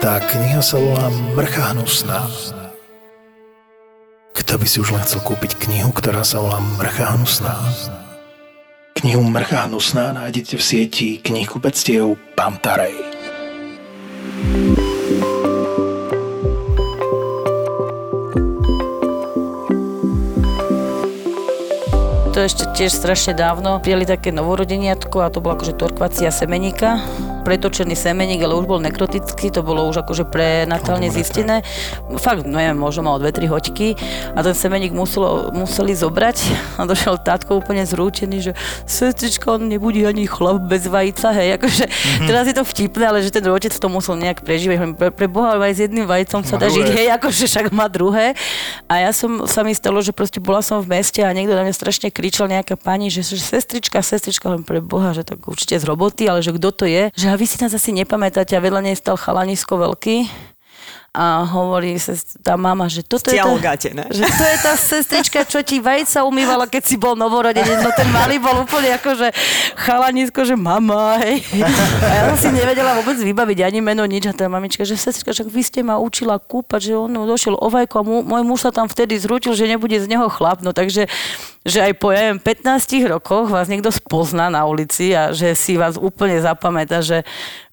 Tá kniha sa volá Mrcha hnusná. Kto by si už len chcel kúpiť knihu, ktorá sa volá Mrcha hnusná? Knihu Mrcha hnusná nájdete v sieti knihkupectiev Pantarej. To ešte tiež strašne dávno prijali také novorodeniatko a to bola akože torkvacia semeníka pretočený semeník, ale už bol nekrotický, to bolo už akože prenatálne zistené. Fakt, neviem, možno mal 2-3 hoďky a ten semeník muselo, museli zobrať a došiel tátko úplne zrútený, že sestrička, on nebude ani chlap bez vajca, hej, akože mm-hmm. teraz je to vtipné, ale že ten otec to musel nejak prežívať. Pre, pre Boha aj s jedným vajcom sa dá žiť, hej, akože však má druhé. A ja som, sa mi stalo, že proste bola som v meste a niekto na mňa strašne kričal, nejaká pani, že, že sestrička, sestrička, len pre Boha, že tak určite z roboty, ale že kto to je, že a vy si nás asi nepamätáte a vedľa nej stal chalanisko veľký a hovorí tá mama, že toto je, tá, ne? že to je tá sestrička, čo ti vajca umývala, keď si bol novorodený. No ten malý bol úplne ako, že chalanisko, že mama, hej. A ja som si nevedela vôbec vybaviť ani meno, nič. A tá mamička, že sestrička, že vy ste ma učila kúpať, že on došiel o vajku a môj muž sa tam vtedy zrútil, že nebude z neho chlap. No takže že aj po ja 15 rokoch vás niekto spozná na ulici a že si vás úplne zapamätá, že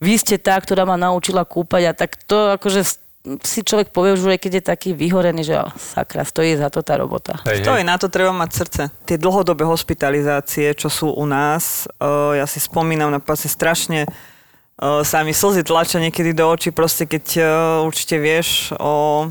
vy ste tá, ktorá ma naučila kúpať a tak to akože si človek povie už, keď je taký vyhorený, že sakra, stojí za to tá robota. Hej, stojí, na to treba mať srdce. Tie dlhodobé hospitalizácie, čo sú u nás, uh, ja si spomínam na páse strašne uh, sa mi slzy tlačia niekedy do očí, proste keď uh, určite vieš o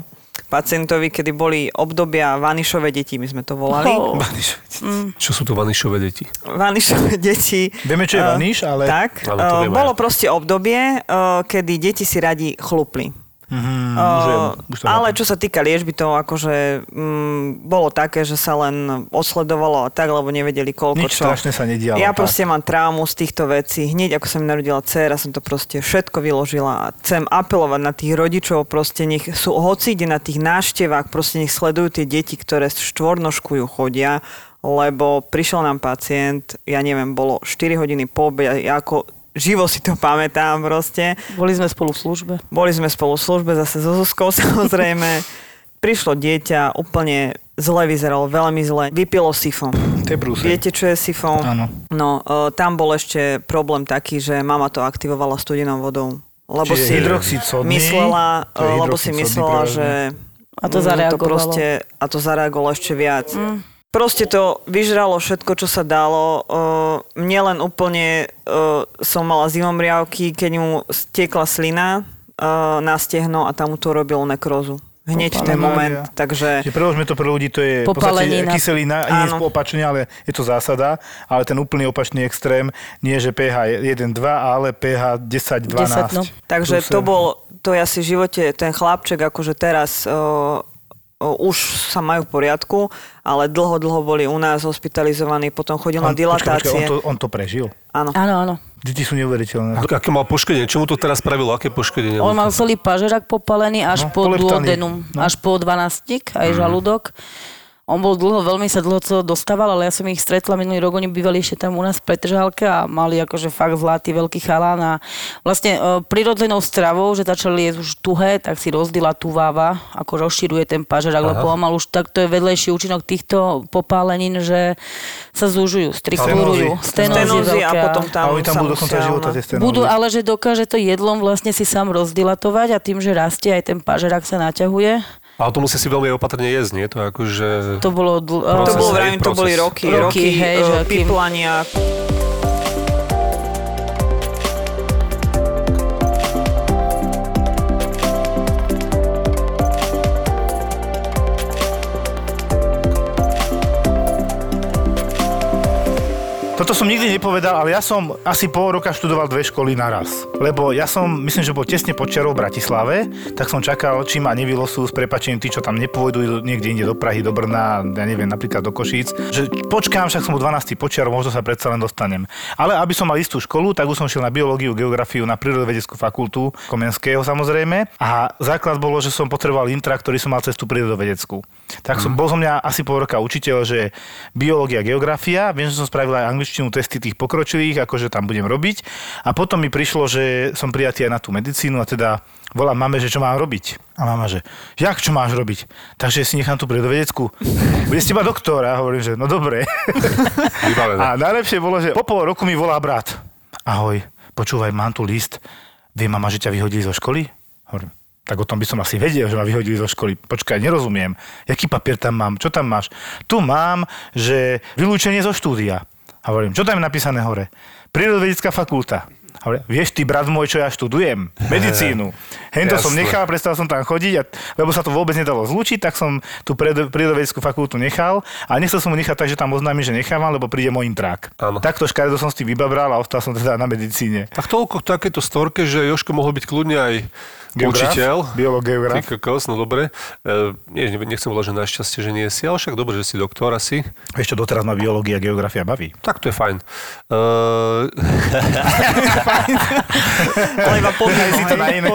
pacientovi, kedy boli obdobia vanišové deti, my sme to volali. Oh. Vanišové deti. Mm. Čo sú to vanišové deti? Vanišové deti. Vieme, čo je vaniš, ale... Tak, ale bolo proste obdobie, kedy deti si radi chlupli. Mm-hmm, uh, už ale čo sa týka liečby, to akože mm, bolo také, že sa len odsledovalo a tak, lebo nevedeli koľko Nič čo. strašne sa nedialo. Ja tak. proste mám traumu z týchto vecí. Hneď ako sa mi narodila dcera, som to proste všetko vyložila a chcem apelovať na tých rodičov, proste nech sú hoci ide na tých náštevách, proste nech sledujú tie deti, ktoré štvornožkujú chodia, lebo prišiel nám pacient, ja neviem, bolo 4 hodiny po obede, ja ako živo si to pamätám proste. Boli sme spolu v službe. Boli sme spolu v službe, zase so Zuzkou samozrejme. Prišlo dieťa, úplne zle vyzeralo, veľmi zle. Vypilo brúse. Viete, čo je sifon? Áno. No, uh, tam bol ešte problém taký, že mama to aktivovala studenou vodou. Lebo Čiže si myslela, lebo si myslela, že a to zareagovalo. To proste, a to zareagovalo ešte viac. Mm. Proste to vyžralo všetko, čo sa dalo. Mne len úplne som mala zimomriavky, keď mu stiekla slina na stehno a tam mu to robilo nekrózu. Hneď v ten moment, takže... Čiže preložme to pre ľudí, to je v podstate kyselina, nie je opačne, ale je to zásada, ale ten úplný opačný extrém, nie že pH 1, 2, ale pH 10, 12. 10, no. Takže to bol, to je asi v živote, ten chlapček, akože teraz už sa majú v poriadku, ale dlho, dlho boli u nás hospitalizovaní, potom chodil on, na dilatácie. Počkej, on, to, on to prežil? Áno. Áno, áno. Deti sú neuveriteľné. A aké mal poškodenie? Čo mu to teraz spravilo? Aké poškodenie? On mal celý pažerak popalený až no, po duodenum, no. až po 12, aj mm. žalúdok. On bol dlho, veľmi sa dlho to dostával, ale ja som ich stretla minulý rok, oni bývali ešte tam u nás v Petržalke a mali akože fakt zlatý veľký chalán a vlastne e, prirodzenou stravou, že začali jesť už tuhé, tak si rozdila váva, ako rozširuje ten pažerak, lebo mal už tak to je vedlejší účinok týchto popálenín, že sa zúžujú, strikturujú. Stenózy. A potom tam, a oni tam budú do konca života tie stenózy. Budú, ale že dokáže to jedlom vlastne si sám rozdilatovať a tým, že rastie aj ten pažerak sa naťahuje ale to musí si veľmi opatrne jesť, nie? To akože... To bolo... Dl- proces, to bolo, vrajím, to boli roky, roky, roky hej, uh, piplania. Toto som nikdy nepovedal, ale ja som asi pol roka študoval dve školy naraz. Lebo ja som, myslím, že bol tesne pod čarou v Bratislave, tak som čakal, či ma nevylosú s prepačením tí, čo tam nepôjdu niekde inde do Prahy, do Brna, ja neviem, napríklad do Košíc. Že počkám, však som bol 12. počiar, možno sa predsa len dostanem. Ale aby som mal istú školu, tak už som šiel na biológiu, geografiu, na prírodovedeckú fakultu Komenského samozrejme. A základ bolo, že som potreboval intra, ktorý som mal cestu prírodovedeckú. Tak som, mm. bol som mňa asi pol roka učiteľ, že biológia, geografia, viem, že som spravil aj angličtinu, medicínu, testy tých pokročilých, akože tam budem robiť. A potom mi prišlo, že som prijatý aj na tú medicínu a teda volám mame, že čo mám robiť. A mama, že jak čo máš robiť? Takže si nechám tú predovedeckú. Bude z teba doktor. A hovorím, že no dobre. A najlepšie bolo, že po pol roku mi volá brat. Ahoj, počúvaj, mám tu list. Vie mama, že ťa vyhodili zo školy? Hovorím, tak o tom by som asi vedel, že ma vyhodili zo školy. Počkaj, nerozumiem. Jaký papier tam mám? Čo tam máš? Tu mám, že vylúčenie zo štúdia. A hovorím, čo tam je napísané hore? Prírodovedecká fakulta. A hovorím, vieš ty, brat môj, čo ja študujem? Medicínu. Hento som nechal, prestal som tam chodiť, a, lebo sa to vôbec nedalo zlúčiť, tak som tú prírodo- prírodovedeckú fakultu nechal a nechcel som mu nechať tak, že tam oznámim, že nechávam, lebo príde môj intrak. Áno. Takto škaredo som s tým vybabral a ostal som teda na medicíne. Tak toľko takéto storke, že Joško mohol byť kľudne aj Geograf, učiteľ. biológ, geograf. Ty kokos, no dobre. E, nie, nechcem povedať, že našťastie, že nie si, ale však dobre, že si doktor asi. Ešte doteraz ma biológia a geografia baví. Tak to je fajn. Uh, Ale iba povinno, si to na iné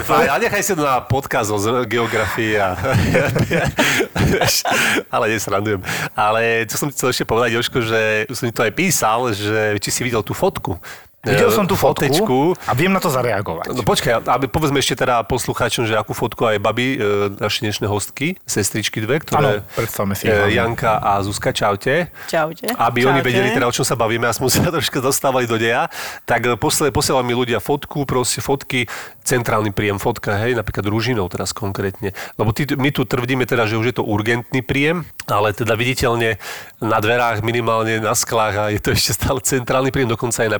fajn, ale nechaj si to na podkaz o geografii a... ale nesrandujem. Ale čo som ti chcel ešte povedať, Joško, že už som ti to aj písal, že či si videl tú fotku. Videl E, som tú fotku fotečku. a viem na to zareagovať. No počkaj, aby povedzme ešte teda poslucháčom, že akú fotku aj babi, e, naše dnešné hostky, sestričky dve, ktoré... Áno, predstavme si e. Janka a Zuzka, čaute. Čaute. Aby oni Čaute. vedeli teda, o čom sa bavíme, a sme sa troška dostávali do deja, tak posle, posielali mi ľudia fotku, proste fotky, centrálny príjem fotka, hej, napríklad Ružinov teraz konkrétne. Lebo ty, my tu tvrdíme teda, že už je to urgentný príjem, ale teda viditeľne na dverách, minimálne na sklách a je to ešte stále centrálny príjem, dokonca aj na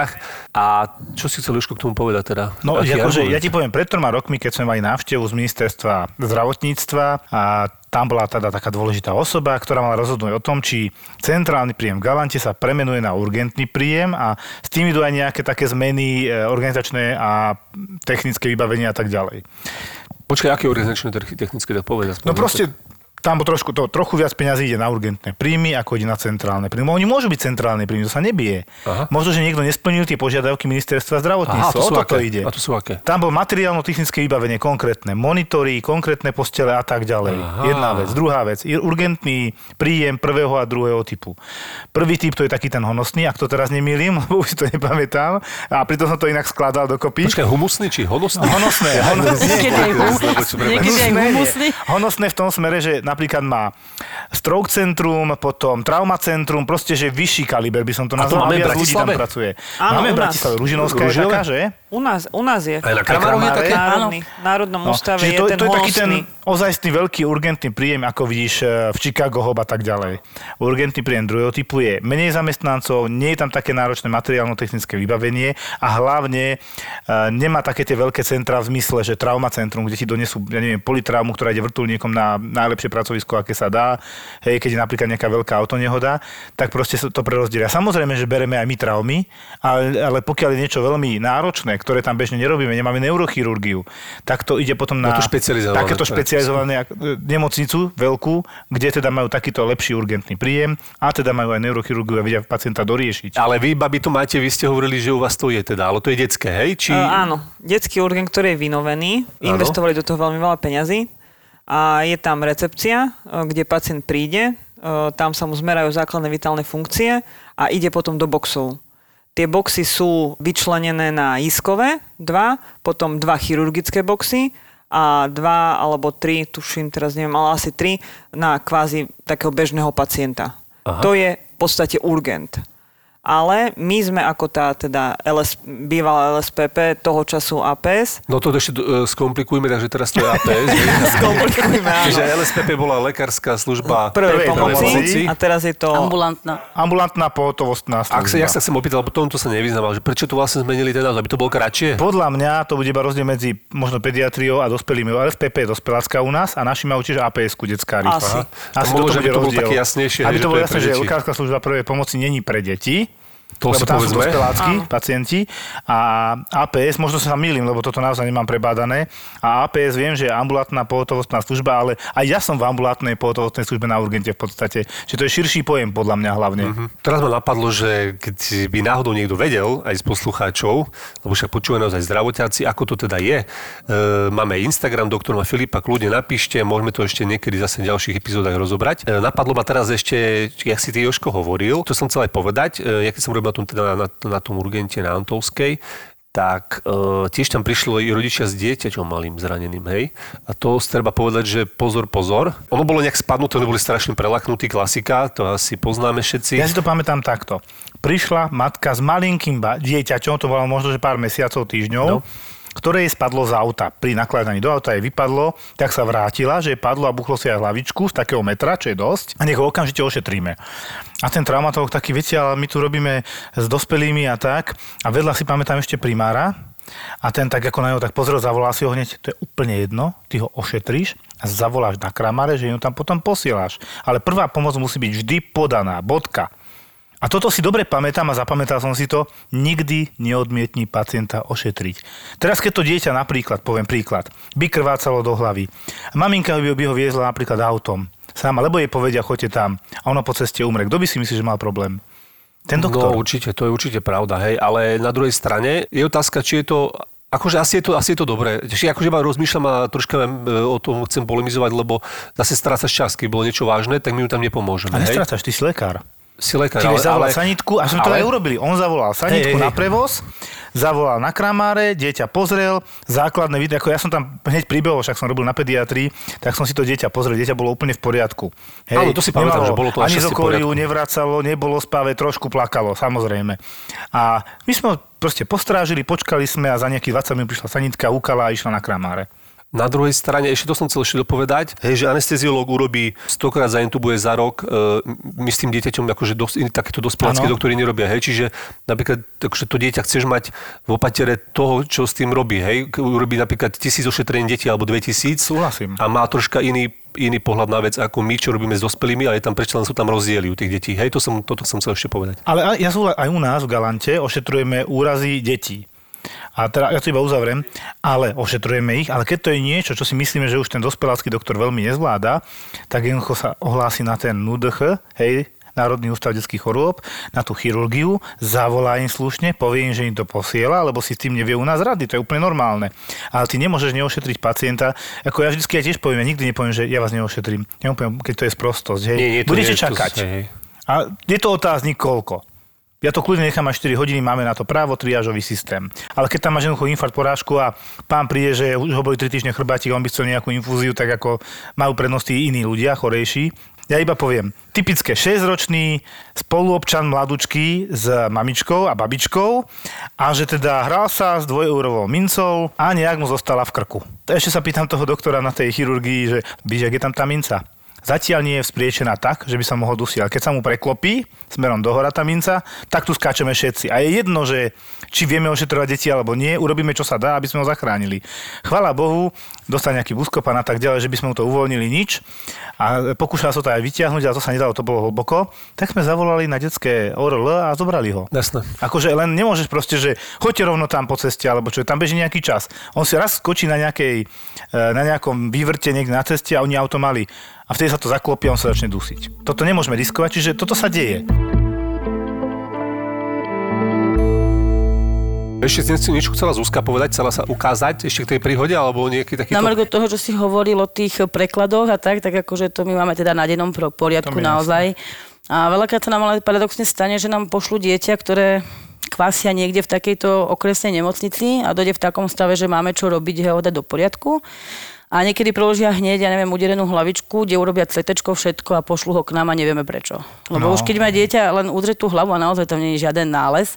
pečiatkách. A čo si chcel Jožko k tomu povedať teda? No, akože, ja ti poviem, pred troma rokmi, keď sme mali návštevu z ministerstva zdravotníctva a tam bola teda taká dôležitá osoba, ktorá mala rozhodnúť o tom, či centrálny príjem v Galante sa premenuje na urgentný príjem a s tým idú aj nejaké také zmeny e, organizačné a technické vybavenie a tak ďalej. Počkaj, aké organizačné technické, tak povedz. No proste tam trošku, to, trochu viac peňazí ide na urgentné príjmy, ako ide na centrálne príjmy. Oni môžu byť centrálne príjmy, to sa nebije. Aha. Možno, že niekto nesplnil tie požiadavky ministerstva Aha, zdravotníctva. to sú o toto aké? ide. A to sú aké? Tam bol materiálno-technické vybavenie konkrétne, monitory, konkrétne postele a tak ďalej. Aha. Jedna vec. Druhá vec, urgentný príjem prvého a druhého typu. Prvý typ to je taký ten honosný, ak to teraz nemýlim, lebo už si to nepamätám. A pritom som to inak skladal dokopy. Počkaj, humusný či honosný? Honosné, honosné. Humusný. Honosné v tom smere, že napríklad má stroke centrum, potom trauma centrum, proste, že vyšší kaliber by som to A to nazval. máme v viac ľudí tam Bratislave? pracuje. Áno, máme v u nás. Bratislave. Ružinovská je taká, že? U nás, u nás je. Aj na Kramarovi je také? Národný, v Národnom No, ústave čiže je to, ten to je taký ten ozajstný veľký urgentný príjem, ako vidíš e, v Chicago Hob a tak ďalej. Urgentný príjem druhého typu je menej zamestnancov, nie je tam také náročné materiálno-technické vybavenie a hlavne e, nemá také tie veľké centra v zmysle, že trauma centrum, kde ti donesú, ja neviem, politraumu, ktorá ide vrtulníkom na najlepšie pracovisko, aké sa dá, hej, keď je napríklad nejaká veľká autonehoda, tak proste sa to prerozdelia. Samozrejme, že bereme aj my traumy, ale, ale pokiaľ je niečo veľmi náročné, ktoré tam bežne nerobíme, nemáme neurochirurgiu, tak to ide potom na Na to špecializované. takéto špecializované nemocnicu veľkú, kde teda majú takýto lepší urgentný príjem a teda majú aj neurochirurgiu a vedia pacienta doriešiť. Ale vy, babi, to máte, vy ste hovorili, že u vás to je teda, ale to je detské, hej? Či... Uh, áno, detský urgent, ktorý je vynovený, investovali do toho veľmi veľa peňazí a je tam recepcia, uh, kde pacient príde, uh, tam sa mu zmerajú základné vitálne funkcie a ide potom do boxov. Tie boxy sú vyčlenené na iskové, dva, potom dva chirurgické boxy a dva alebo tri, tuším, teraz neviem, ale asi tri, na kvázi takého bežného pacienta. Aha. To je v podstate urgent. Ale my sme ako tá teda LS, bývalá LSPP toho času APS. No to ešte uh, skomplikujme, takže teraz to je APS. Skomplikujme, áno. Čiže LSPP bola lekárska služba Prvej pomoci, pomoci. a teraz je to... Ambulantná. Ambulantná pohotovostná služba. Ak sa, ja sa chcem opýtať, lebo tomto sa nevyznám, ale že prečo to vlastne zmenili názov, aby to bolo kratšie? Podľa mňa to bude iba rozdiel medzi možno pediatriou a dospelými. LFPP je dospelácka u nás a naši majú tiež APS-ku, detská rýchla. Asi. Asi To bolo, toto že by bude to bolo rozdiel. také jasnejšie, Aby to že bolo to jasné, že lekárska služba prvej pomoci není pre deti, To si lebo tam sú povedzme. dospelácky Áno. pacienti a APS, možno sa milím, lebo toto naozaj nemám prebádané, a APS viem, že je ambulantná pohotovostná služba, ale aj ja som v ambulantnej pohotovostnej službe na urgente v podstate. Čiže to je širší pojem podľa mňa hlavne. Hm. Teraz ma napadlo, že keď by náhodou niekto vedel, aj z poslucháčov, lebo však počúvajú naozaj zdravotiaci, ako to teda je. E, máme Instagram doktora Filipa, kľudne napíšte, môžeme to ešte niekedy zase v ďalších epizódach rozobrať. E, napadlo ma teraz ešte, jak si ty Joško hovoril, čo som chcel aj povedať, e, ja keď som robil na tom, teda na, na tom urgente na Antovskej, tak e, tiež tam prišlo i rodičia s dieťaťom malým zraneným, hej. A to treba povedať, že pozor, pozor. Ono bolo nejak spadnuté, oni boli strašne prelaknutí, klasika, to asi poznáme všetci. Ja si to pamätám takto. Prišla matka s malinkým dieťaťom, to bolo možno, že pár mesiacov, týždňov, No. Ktoré jej spadlo z auta. Pri nakladaní do auta jej vypadlo, tak sa vrátila, že jej padlo a buchlo si aj hlavičku z takého metra, čo je dosť, a nech ho okamžite ošetríme. A ten traumatolog taký, viete, ale my tu robíme s dospelými a tak. A vedľa si pamätám ešte primára, a ten tak ako na neho tak pozrel, zavolal si ho hneď, to je úplne jedno, ty ho ošetríš a zavoláš na kramare, že ju tam potom posieláš. Ale prvá pomoc musí byť vždy podaná, bodka. A toto si dobre pamätám a zapamätal som si to, nikdy neodmietni pacienta ošetriť. Teraz keď to dieťa napríklad, poviem príklad, by krvácalo do hlavy, maminka by, by ho viezla napríklad autom, sama, lebo jej povedia, choďte tam a ono po ceste umre. Kto by si myslí, že mal problém? Ten doktor. No určite, to je určite pravda, hej, ale na druhej strane je otázka, či je to Akože asi je to, asi je to dobré. Čiže akože iba rozmýšľam a troška e, o tom chcem polemizovať, lebo zase strácaš čas. Keď bolo niečo vážne, tak my mu tam nepomôžeme. A nestrácaš, ty si lekár. Si lekár, Ty ale, sanitku a sme to ale- aj urobili. On zavolal sanitku Hej, hej, na hej. prevoz, zavolal na kramáre, dieťa pozrel, základné video, ako ja som tam hneď pribehol, však som robil na pediatrii, tak som si to dieťa pozrel, dieťa bolo úplne v poriadku. Áno, to si pamätám, že bolo to ani z okoliu, nevracalo, nebolo spáve, trošku plakalo, samozrejme. A my sme proste postrážili, počkali sme a za nejakých 20 minút prišla sanitka, ukala a išla na kramáre. Na druhej strane, ešte to som chcel ešte dopovedať, hej, že anesteziológ urobí 100 krát zaintubuje za rok, e, my s tým dieťaťom akože dos, takéto dospelácké Áno. doktori nerobia, hej, čiže napríklad akože to dieťa chceš mať v opatere toho, čo s tým robí, hej, urobí napríklad tisíc ošetrení detí alebo 2000 Súhlasím. a má troška iný iný pohľad na vec ako my, čo robíme s dospelými, ale tam predsa len sú tam rozdiely u tých detí. Hej, to som, toto som chcel ešte povedať. Ale ja súhla- aj u nás v Galante ošetrujeme úrazy detí. A teda, ja to iba uzavriem, ale ošetrujeme ich, ale keď to je niečo, čo si myslíme, že už ten dospelácky doktor veľmi nezvláda, tak jednoducho sa ohlási na ten NUDH, hej, Národný ústav detských chorôb, na tú chirurgiu, zavolá im slušne, povie im, že im to posiela, lebo si s tým nevie u nás rady, to je úplne normálne. Ale ty nemôžeš neošetriť pacienta, ako ja vždy ja tiež poviem, ja nikdy nepoviem, že ja vás neošetrím. Ja poviem, keď to je sprostosť, hej. Nie, nie, to Budete nie, to- čakať. hej, hej. A je to otáznik koľko? Ja to kľudne nechám až 4 hodiny, máme na to právo, triážový systém. Ale keď tam máš jednoducho infarkt porážku a pán príde, že už ho boli 3 týždne chrbátik, on by chcel nejakú infúziu, tak ako majú prednosti iní ľudia, chorejší. Ja iba poviem, typické 6-ročný spoluobčan mladučky s mamičkou a babičkou a že teda hral sa s dvojeurovou mincov a nejak mu zostala v krku. Ešte sa pýtam toho doktora na tej chirurgii, že víš, je tam tá minca? Zatiaľ nie je vzpriečená tak, že by sa mohol dusiť. Ale keď sa mu preklopí smerom dohora tá minca, tak tu skáčeme všetci. A je jedno, že či vieme ošetrovať deti alebo nie, urobíme čo sa dá, aby sme ho zachránili. Chvala Bohu, dostal nejaký buskopan a tak ďalej, že by sme mu to uvoľnili nič. A pokúšal sa to aj vyťahnuť, ale to sa nedalo, to bolo hlboko. Tak sme zavolali na detské ORL a zobrali ho. Jasné. Akože len nemôžeš proste, že choďte rovno tam po ceste, alebo čo, tam beží nejaký čas. On si raz skočí na, nejakej, e, na nejakom vývrte niekde na ceste a oni auto mali. A vtedy sa to zaklopí a on sa začne dusiť. Toto nemôžeme riskovať, čiže toto sa deje. Ešte si niečo chcela Zuzka povedať, chcela sa ukázať ešte k tej príhode, alebo nejaký takýto... Na margo toho, čo si hovoril o tých prekladoch a tak, tak akože to my máme teda na dennom poriadku naozaj. A veľakrát sa nám ale paradoxne stane, že nám pošlu dieťa, ktoré kvasia niekde v takejto okresnej nemocnici a dojde v takom stave, že máme čo robiť, ho dať do poriadku. A niekedy preložia hneď, ja neviem, uderenú hlavičku, kde urobia CT všetko a pošlu ho k nám a nevieme prečo. Lebo No. už keď má dieťa len udrieť tú hlavu a naozaj tam nie je žiaden nález,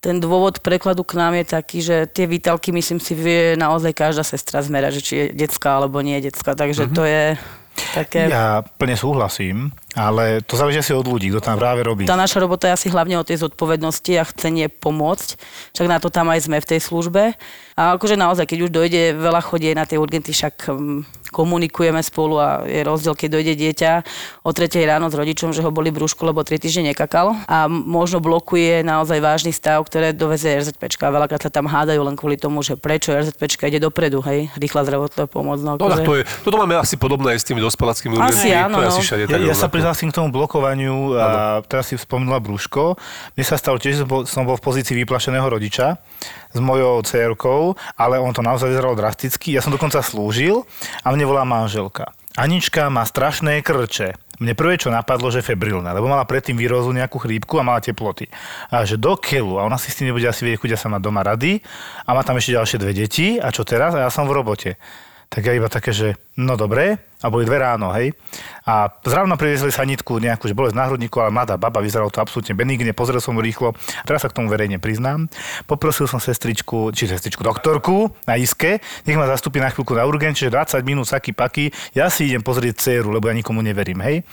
ten dôvod prekladu k nám je taký, že tie výtalky, myslím si, vie naozaj každá sestra zmerať, že či je detská alebo nie je detská. Takže to je také... Ja plne súhlasím, ale to záleží asi od ľudí, kto tam práve robí. Tá naša robota je asi hlavne o tej zodpovednosti a chcenie pomôcť. Však na to tam aj sme v tej službe. A akože naozaj, keď už dojde, veľa chodí aj na tie urgenty, však um, komunikujeme spolu a je rozdiel, keď dojde dieťa o 3 ráno s rodičom, že ho boli brúšku, lebo 3 týždne nekakal a možno blokuje naozaj vážny stav, ktoré dovezie RZPčka a veľakrát sa tam hádajú len kvôli tomu, že prečo RZPčka ide dopredu, hej, rýchla zdravotná pomoc. No, No akože- to je, toto máme asi podobné aj s tými dospelackými Asi áno, to je no. asi všade Ja, ja sa prihlásim k tomu blokovaniu a teraz si spomínala brúško. Mne sa stalo tiež, že som bol v pozícii vyplašeného rodiča s mojou dcerkou, ale on to naozaj vyzeralo drasticky. Ja som dokonca slúžil a mne volá manželka. Anička má strašné krče. Mne prvé, čo napadlo, že febrilné, lebo mala predtým výrozu nejakú chrípku a mala teploty. A že do keľu, a ona si s tým nebude asi vedieť, chudia sa má doma rady a má tam ešte ďalšie dve deti a čo teraz? A ja som v robote. Tak ja iba také, že no dobre, a boli dve ráno, hej. A zrovna priviezli sanitku nejakú, že bolesť na hrudníku, ale mladá baba, vyzeralo to absolútne benigne, pozrel som rýchlo, teraz sa k tomu verejne priznám. Poprosil som sestričku, či sestričku, doktorku na iske, nech ma zastúpi na chvíľku na urgent, čiže 20 minút saky paky, ja si idem pozrieť dceru, lebo ja nikomu neverím, hej.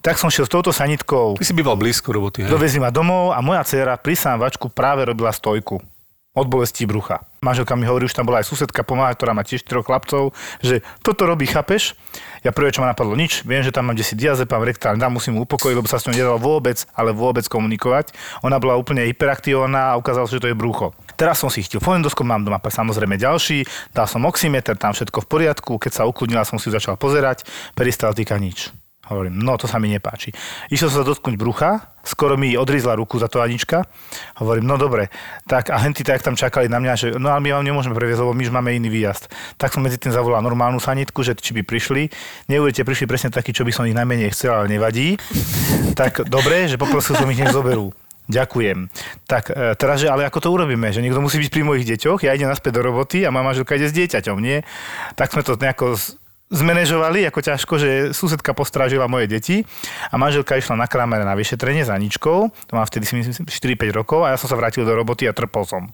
Tak som šiel s touto sanitkou, Ty si býval blízko roboty, hej? dovezli ma domov a moja dcera pri sámvačku práve robila stojku od bolesti brucha. Manželka mi hovorí, už tam bola aj susedka pomáhať, ktorá má tiež štyroch chlapcov, že toto robí, chápeš? Ja prvé, čo ma napadlo, nič, viem, že tam mám desi diazepam, rektálne, dám, musím ju upokojiť, lebo sa s ňou nedalo vôbec, ale vôbec komunikovať. Ona bola úplne hyperaktívna a ukázalo sa, že to je brucho. Teraz som si chytil fonendoskop, mám doma samozrejme ďalší, dal som oximeter, tam všetko v poriadku, keď sa ukludnila, som si začal pozerať, peristaltika nič. Hovorím, no to sa mi nepáči. Išiel sa dotknúť brucha, skoro mi odrizla ruku za to Anička. Hovorím, no dobre, tak a henty tak tam čakali na mňa, že no ale my vám nemôžeme previesť, lebo my už máme iný výjazd. Tak som medzi tým zavolal normálnu sanitku, že či by prišli. Neuvidíte, prišli presne takí, čo by som ich najmenej chcel, ale nevadí. Tak dobre, že poprosil som ich, nech zoberú. Ďakujem. Tak e, teraz, že ale ako to urobíme? Že niekto musí byť pri mojich deťoch, ja idem naspäť do roboty a mama manželka ide s dieťaťom, nie? Tak sme to nejako zmanéžovali ako ťažko, že susedka postrážila moje deti a manželka išla na kramere na vyšetrenie za Aničkou, to má vtedy si myslím 4-5 rokov a ja som sa vrátil do roboty a trpol som.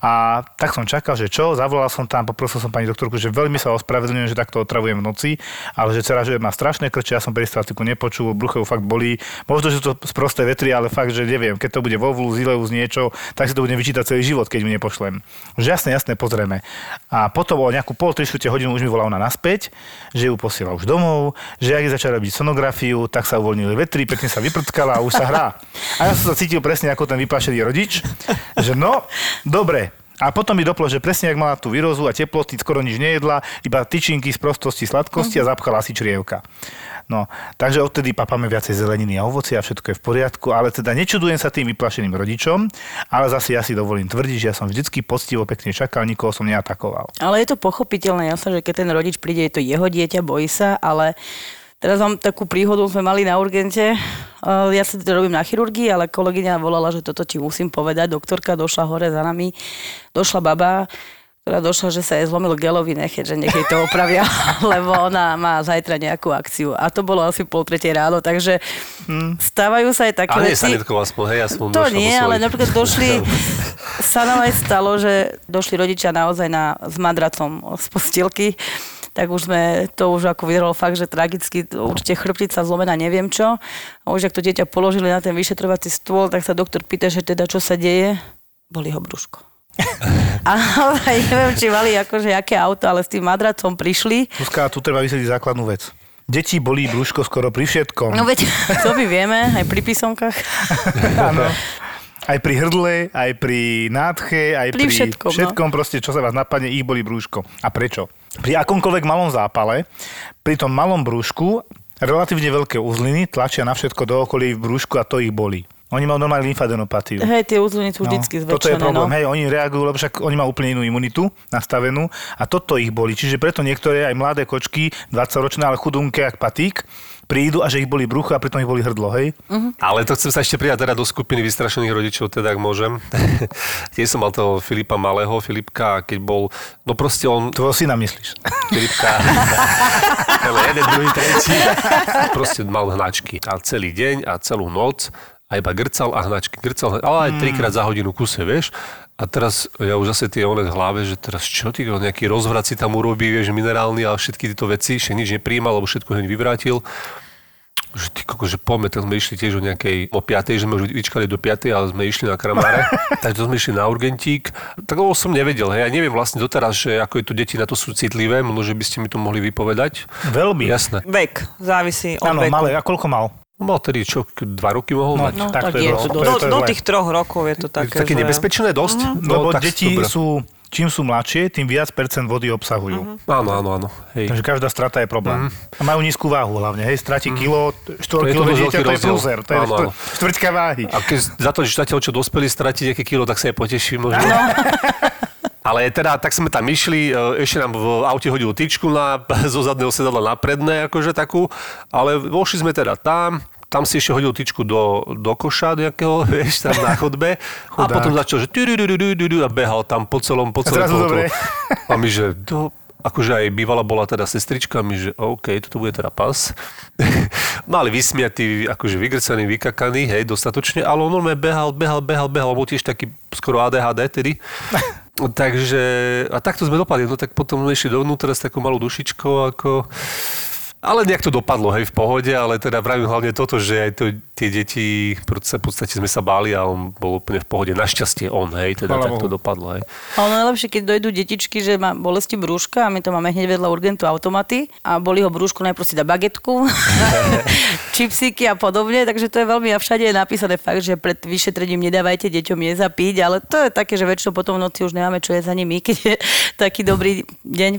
A tak som čakal, že čo, zavolal som tam, poprosil som pani doktorku, že veľmi sa ospravedlňujem, že takto otravujem v noci, ale že dcera, že má strašné krče, ja som peristaltiku nepočul, brucho ju fakt bolí. Možno, že to sprosté vetry, ale fakt, že neviem, keď to bude vo vlu, zileus niečo, tak si to budem vyčítať celý život, keď mu nepošlem. Že jasné, jasné, pozrieme. A potom o nejakú pol, hodinu už mi volá ona naspäť, že ju posiela už domov, že ak jej začala robiť sonografiu, tak sa uvoľnili vetry, pekne sa vyprtkala a už sa hrá. A ja som sa cítil presne ako ten vyplašený rodič, že no, dobre, a potom mi doplo, že presne ak mala tú výrozu a teploty, skoro nič nejedla, iba tyčinky z prostosti, sladkosti a zapchala si črievka. No, takže odtedy papáme viacej zeleniny a ovoci a všetko je v poriadku, ale teda nečudujem sa tým vyplašeným rodičom, ale zase ja si dovolím tvrdiť, že ja som vždycky poctivo pekne čakal, nikoho som neatakoval. Ale je to pochopiteľné, jasné, že keď ten rodič príde, je to jeho dieťa, bojí sa, ale teraz mám takú príhodu, sme mali na urgente. Uh, Ja sa teda robím na chirurgii, ale kolegyňa volala, že toto ti musím povedať. Doktorka došla hore za nami, došla baba, ktorá došla, že sa jej zlomil gelový nechet, že nech jej to opravia, lebo ona má zajtra nejakú akciu. A to bolo asi pol tretej ráno, takže stávajú sa aj také A nie veci. sanitkou aspoň, hej, aspoň To nie, ale napríklad došli, sa nám aj stalo, že došli rodičia naozaj na, s madracom z postielky, tak už sme, to už ako vyzeralo fakt, že tragicky, určite chrbtica zlomená, neviem čo. A už ak to dieťa položili na ten vyšetrovací stôl, tak sa doktor pýta, že teda čo sa deje. Boli ho brúško. A naozaj neviem, či mali akože aké auto, ale s tým madracom prišli. Zuzka, tu treba vysvetliť základnú vec. Deti bolí brúško skoro pri všetkom. No veď, to my vieme, aj pri písomkách. Áno. Aj pri hrdle, aj pri nádche, aj Pri pri, všetkom, no. všetkom proste, čo sa vás napadne, ich boli brúško. A prečo? Pri akomkoľvek malom zápale, pri tom malom brúšku, relatívne veľké uzliny tlačia na všetko do okolí v brúšku a to ich bolí. Oni majú normálne lymfadenopatiu. Hej, tie uzliny sú vždycky No, toto je zväčšené. problém, no. hej, oni reagujú, lebo však oni majú úplne inú imunitu nastavenú a toto ich boli. Čiže preto niektoré aj mladé kočky, 20-ročné, ale chudunké, jak patík, prídu a že ich boli brucho a pritom ich boli hrdlo, hej? Ale to chcem sa ešte pridať teda do skupiny vystrašených rodičov, teda ak môžem. Tiež som mal toho Filipa Malého, Filipka, keď bol, no proste on, Tvojho syna myslíš. Filipka, ale jeden, druhý, tretí, proste mal hnačky. A celý deň a celú noc a iba grcal a hnačky, grcal, ale aj trikrát za hodinu kuse, vieš. A teraz ja už zase tie one v hlave, že teraz čo ty, nejaký rozvrat si tam urobí, vieš, minerálny a všetky tieto veci, ešte nič nepríjmal, lebo všetko hneď vyvrátil. že ty koko, že poďme, tak sme išli tiež o nejakej, o 5, že sme už vyčkali do 5, ale sme išli na kramáre, takže to sme išli na urgentík. Tak lebo som nevedel, hej, ja neviem vlastne doteraz, že ako je to deti na to sú citlivé, možno, že by ste mi to mohli vypovedať. Veľmi. Jasné. Vek, závisí od Áno, veku. malé. A koľko mal? Mal tedy čo, dva roky mohol No, mať. No, tak, tak to je, to je- Do, do tých troch rokov je to Také, také, také že... nebezpečné dosť? No, Lebo tak deti dobre. sú, čím sú mladšie, tým viac percent vody obsahujú. Áno, áno, áno. Hej. Takže každá strata je problém. A majú nízku váhu hlavne. Hej, stratí kilo, 4 To je to kilo dieťa, to je prúzer. To je štvrťka váhy. A keď za to, že zatiaľ čo dospelí stratí nejaké kilo, tak sa aj poteším možno. Ale teda, tak sme tam išli, e, ešte nám v aute hodil tyčku na, zo zadného sedadla na predné, akože takú, ale vošli sme teda tam, tam si ešte hodil tyčku do, do koša nejakého, vieš, tam na chodbe. a potom začal, že a behal tam po celom, po celom dobre. A my, že do, akože aj bývala bola teda sestrička, my, že OK, toto bude teda pas. Mali vysmiatý, akože vygrcaný, vykakaný, hej, dostatočne, ale on normálne behal, behal, behal, behal, bol tiež taký skoro ADHD tedy. Takže, a takto sme dopadli, no tak potom sme išli dovnútra s takou malou dušičkou, ako... Ale nejak to dopadlo, hej, v pohode, ale teda vravím hlavne toto, že aj to, tie deti, v podstate sme sa báli a on bol úplne v pohode. Našťastie on, hej, teda Chvala tak to dopadlo, hej. A ono najlepšie, keď dojdú detičky, že má bolesti brúška a my to máme hneď vedľa urgentu automaty a boli ho brúšku, najprv si dá bagetku, čipsíky a podobne, takže to je veľmi a všade je napísané fakt, že pred vyšetrením nedávajte deťom jesť a piť, ale to je také, že väčšinou potom v noci už nemáme čo jesť ani my, keď je taký dobrý deň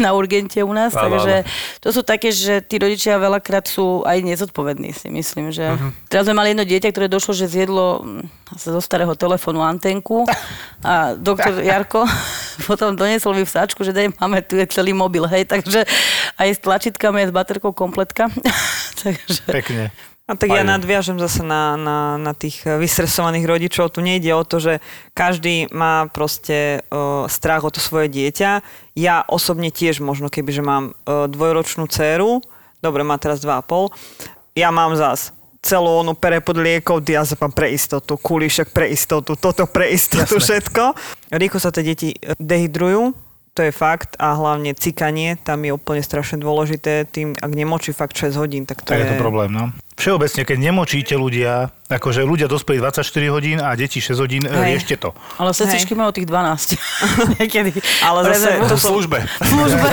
na urgente u nás, takže to sú také, že tí rodičia veľakrát sú aj nezodpovední, si myslím, že teraz sme mali jedno dieťa, ktoré došlo, že zjedlo mm, zo starého telefónu antenku a doktor Jarko potom doniesol mi vsáčku, že daj, máme tu je celý mobil, hej, takže aj s tlačítkami, aj s baterkou kompletka. takže... Pekne. A tak ja Fajn. nadviažem zase na, na, na tých vystresovaných rodičov. Tu nejde o to, že každý má proste uh, strach o to svoje dieťa. Ja osobne tiež možno, keby že mám uh, dvojročnú dceru, dobre, má teraz 2,5, ja mám zas celú onu perepod liekov, diazepam pre istotu, kulíšek pre istotu, toto pre istotu, Jasné. všetko. Rýchlo sa tie deti eh, dehydrujú, to je fakt a hlavne cikanie, tam je úplne strašne dôležité, tým, ak nemočí fakt 6 hodín, tak to Tak je... je to problém, no. Všeobecne, keď nemočíte ľudia, akože ľudia dospelí 24 hodín a deti 6 hodín, Hej. riešte to. Ale sestričky majú tých 12. Niekedy. Ale zase-. To v službe. V službe.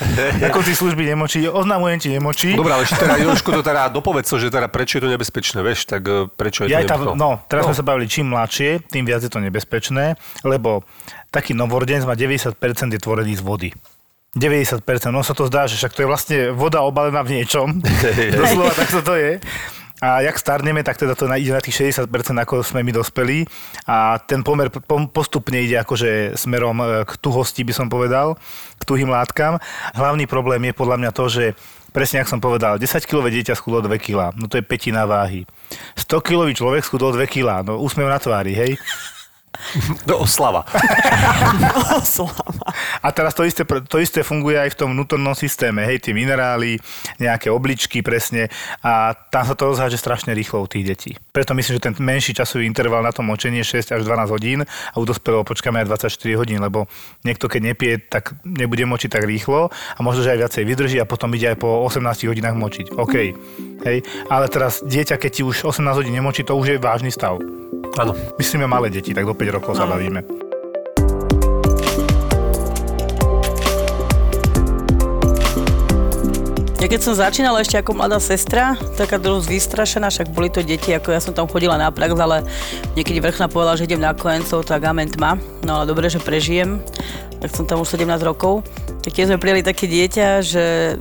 Ako tí služby nemočí, oznamujem ti nemočí. Dobre, ale ešte teda, Jožko, to teda dopovedz že teda prečo je to nebezpečné, vieš, tak eh, prečo je Ja to tá, nebezpečné? no, teraz sme sa bavili, čím mladšie, tým viac je to nebezpečné, lebo taký novorodenec má 90% je tvorený z vody. 90%, no sa to zdá, že však to je vlastne voda obalená v niečom. Doslova takto to je. A jak starneme, tak teda to ide na tých 60%, ako sme my dospelí. A ten pomer po- postupne ide akože smerom e, k tuhosti, by som povedal, k tuhým látkam. Hlavný problém je podľa mňa to, že presne ako som povedal, 10-kilové dieťa schudlo 2 kg, no to je petina váhy. 100-kilový človek schudol 2 kg, no úsmev na tvári, hej. No, oslava. A teraz to isté, to isté funguje aj v tom vnútornom systéme, hej, tie minerály, nejaké obličky presne a tam sa to rozháže strašne rýchlo u tých detí. Preto myslím, že ten menší časový interval na tom močenie 6 až 12 hodín a u dospelého počkáme aj 24 hodín, lebo niekto keď nepije, tak nebude močiť tak rýchlo a možno, že aj viacej vydrží a potom ide aj po 18 hodinách močiť. OK. Hej. Ale teraz dieťa, keď ti už 18 hodín nemočí, to už je vážny stav. Áno. Myslíme malé deti, tak do 5 rokov sa bavíme. Ja keď som začínala ešte ako mladá sestra, taká dosť vystrašená, však boli to deti, ako ja som tam chodila na prax, ale niekedy vrchná povedala, že idem na kojencov, tak amen tma. No ale dobre, že prežijem, tak som tam už 17 rokov. Tak keď sme prijeli také dieťa, že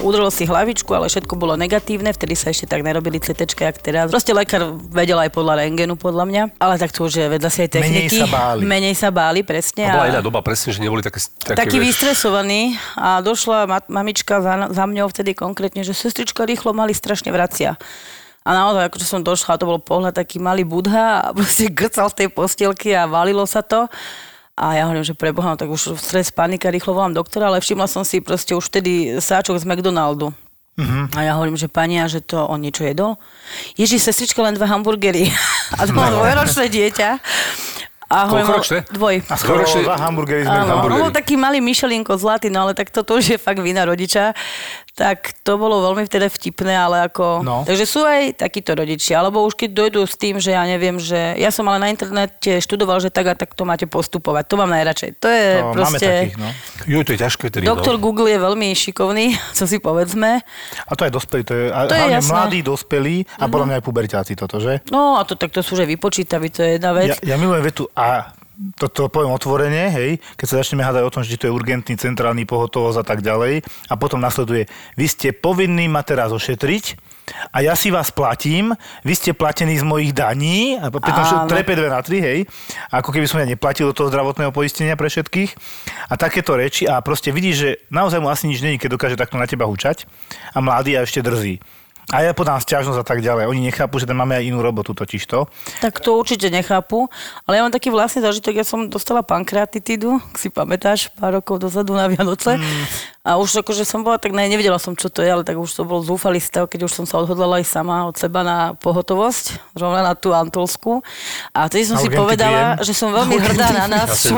udrlo si hlavičku, ale všetko bolo negatívne, vtedy sa ešte tak nerobili CT, jak teraz. Proste lekár vedel aj podľa rengenu, podľa mňa, ale tak to už je vedľa si aj Menej techniky. sa báli. Menej sa báli, presne. A bola iná doba, presne, že neboli také... také taký vieš, vystresovaný a došla ma- mamička za, za mňou vtedy konkrétne, že sestrička rýchlo mali strašne vracia. A naozaj, akože som došla, to bol pohľad taký malý budha a proste grcal z tej postielky a valilo sa to. A ja hovorím, že preboha, no tak už stres, panika, rýchlo volám doktora, ale všimla som si proste už vtedy sáčok z McDonaldu. Mhm. A ja hovorím, že pani, a že to on niečo jedol? Ježi, sestrička, len dva hamburgery. A to bolo dvojročné dieťa. A hovorím, Koľkoročné? Dvoj. A skoro dva hamburgery sme Áno, on bol taký malý myšelinko zlatý, no ale tak toto už je fakt vina rodiča. Tak to bolo veľmi vtedy vtipné, ale ako... No. Takže sú aj takíto rodičia, alebo už keď dojdú s tým, že ja neviem, že ja som ale na internete študoval, že tak a tak to máte postupovať. To mám najradšej. To je To máme proste... takých, no. Jo, to je ťažké tedy, Doktor no. Google je veľmi šikovný, co si povedzme. A to aj dospelí, to je, To je jasné. Mladí, dospelí a podľa mňa aj puberťáci toto, že? No a to tak to sú že vypočítaví, to je jedna vec. Ja, ja milujem vetu a toto poviem otvorene, hej, keď sa začneme hádať o tom, že to je urgentný, centrálny pohotovosť a tak ďalej a potom nasleduje, vy ste povinní ma teraz ošetriť a ja si vás platím, vy ste platení z mojich daní a pritom trepe 2 na 3, hej, ako keby som ja neplatil do toho zdravotného poistenia pre všetkých. A takéto reči a proste vidíš, že naozaj mu asi nič není, keď dokáže takto na teba hučať. A mladý a ešte drzí. A ja podám sťažnosť a tak ďalej. Oni nechápu, že tam máme aj inú robotu totižto. Tak to určite nechápu. Ale ja mám taký vlastný zážitok, ja som dostala pankreatitidu, ak si pamätáš, pár rokov dozadu na Vianoce. Mm. A už akože som bola, tak ne, nevedela som, čo to je, ale tak už to bol zúfalý stav, keď už som sa odhodlala aj sama od seba na pohotovosť, rovna na tú Antolsku. A tedy som Na si povedala, že som veľmi hrdá na nás, čo,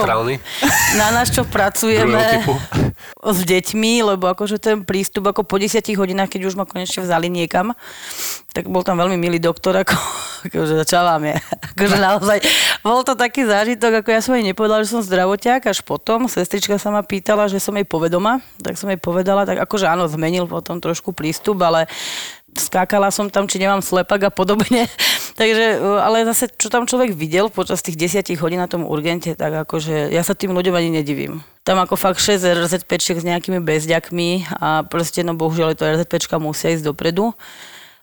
na nás, čo pracujeme s deťmi, lebo akože ten prístup ako po 10 hodinách, keď už ma konečne vzali niekam, tak bol tam veľmi milý doktor, ako, akože je. Akože naozaj, bol to taký zážitok, ako ja som jej nepovedala, že som zdravotiak, až potom. Sestrička sa ma pýtala, že som jej povedoma, tak som jej povedala, tak akože áno, zmenil potom trošku prístup, ale skákala som tam, či nemám slepak a podobne. Takže, e, ale zase, čo tam človek videl počas tých desiatich hodín na tom urgente, tak akože ja sa tým ľuďom ani nedivím. Tam ako fakt 6 RZPčiek s nejakými bezďakmi a proste, no bohužiaľ, to RZPčka musia ísť dopredu.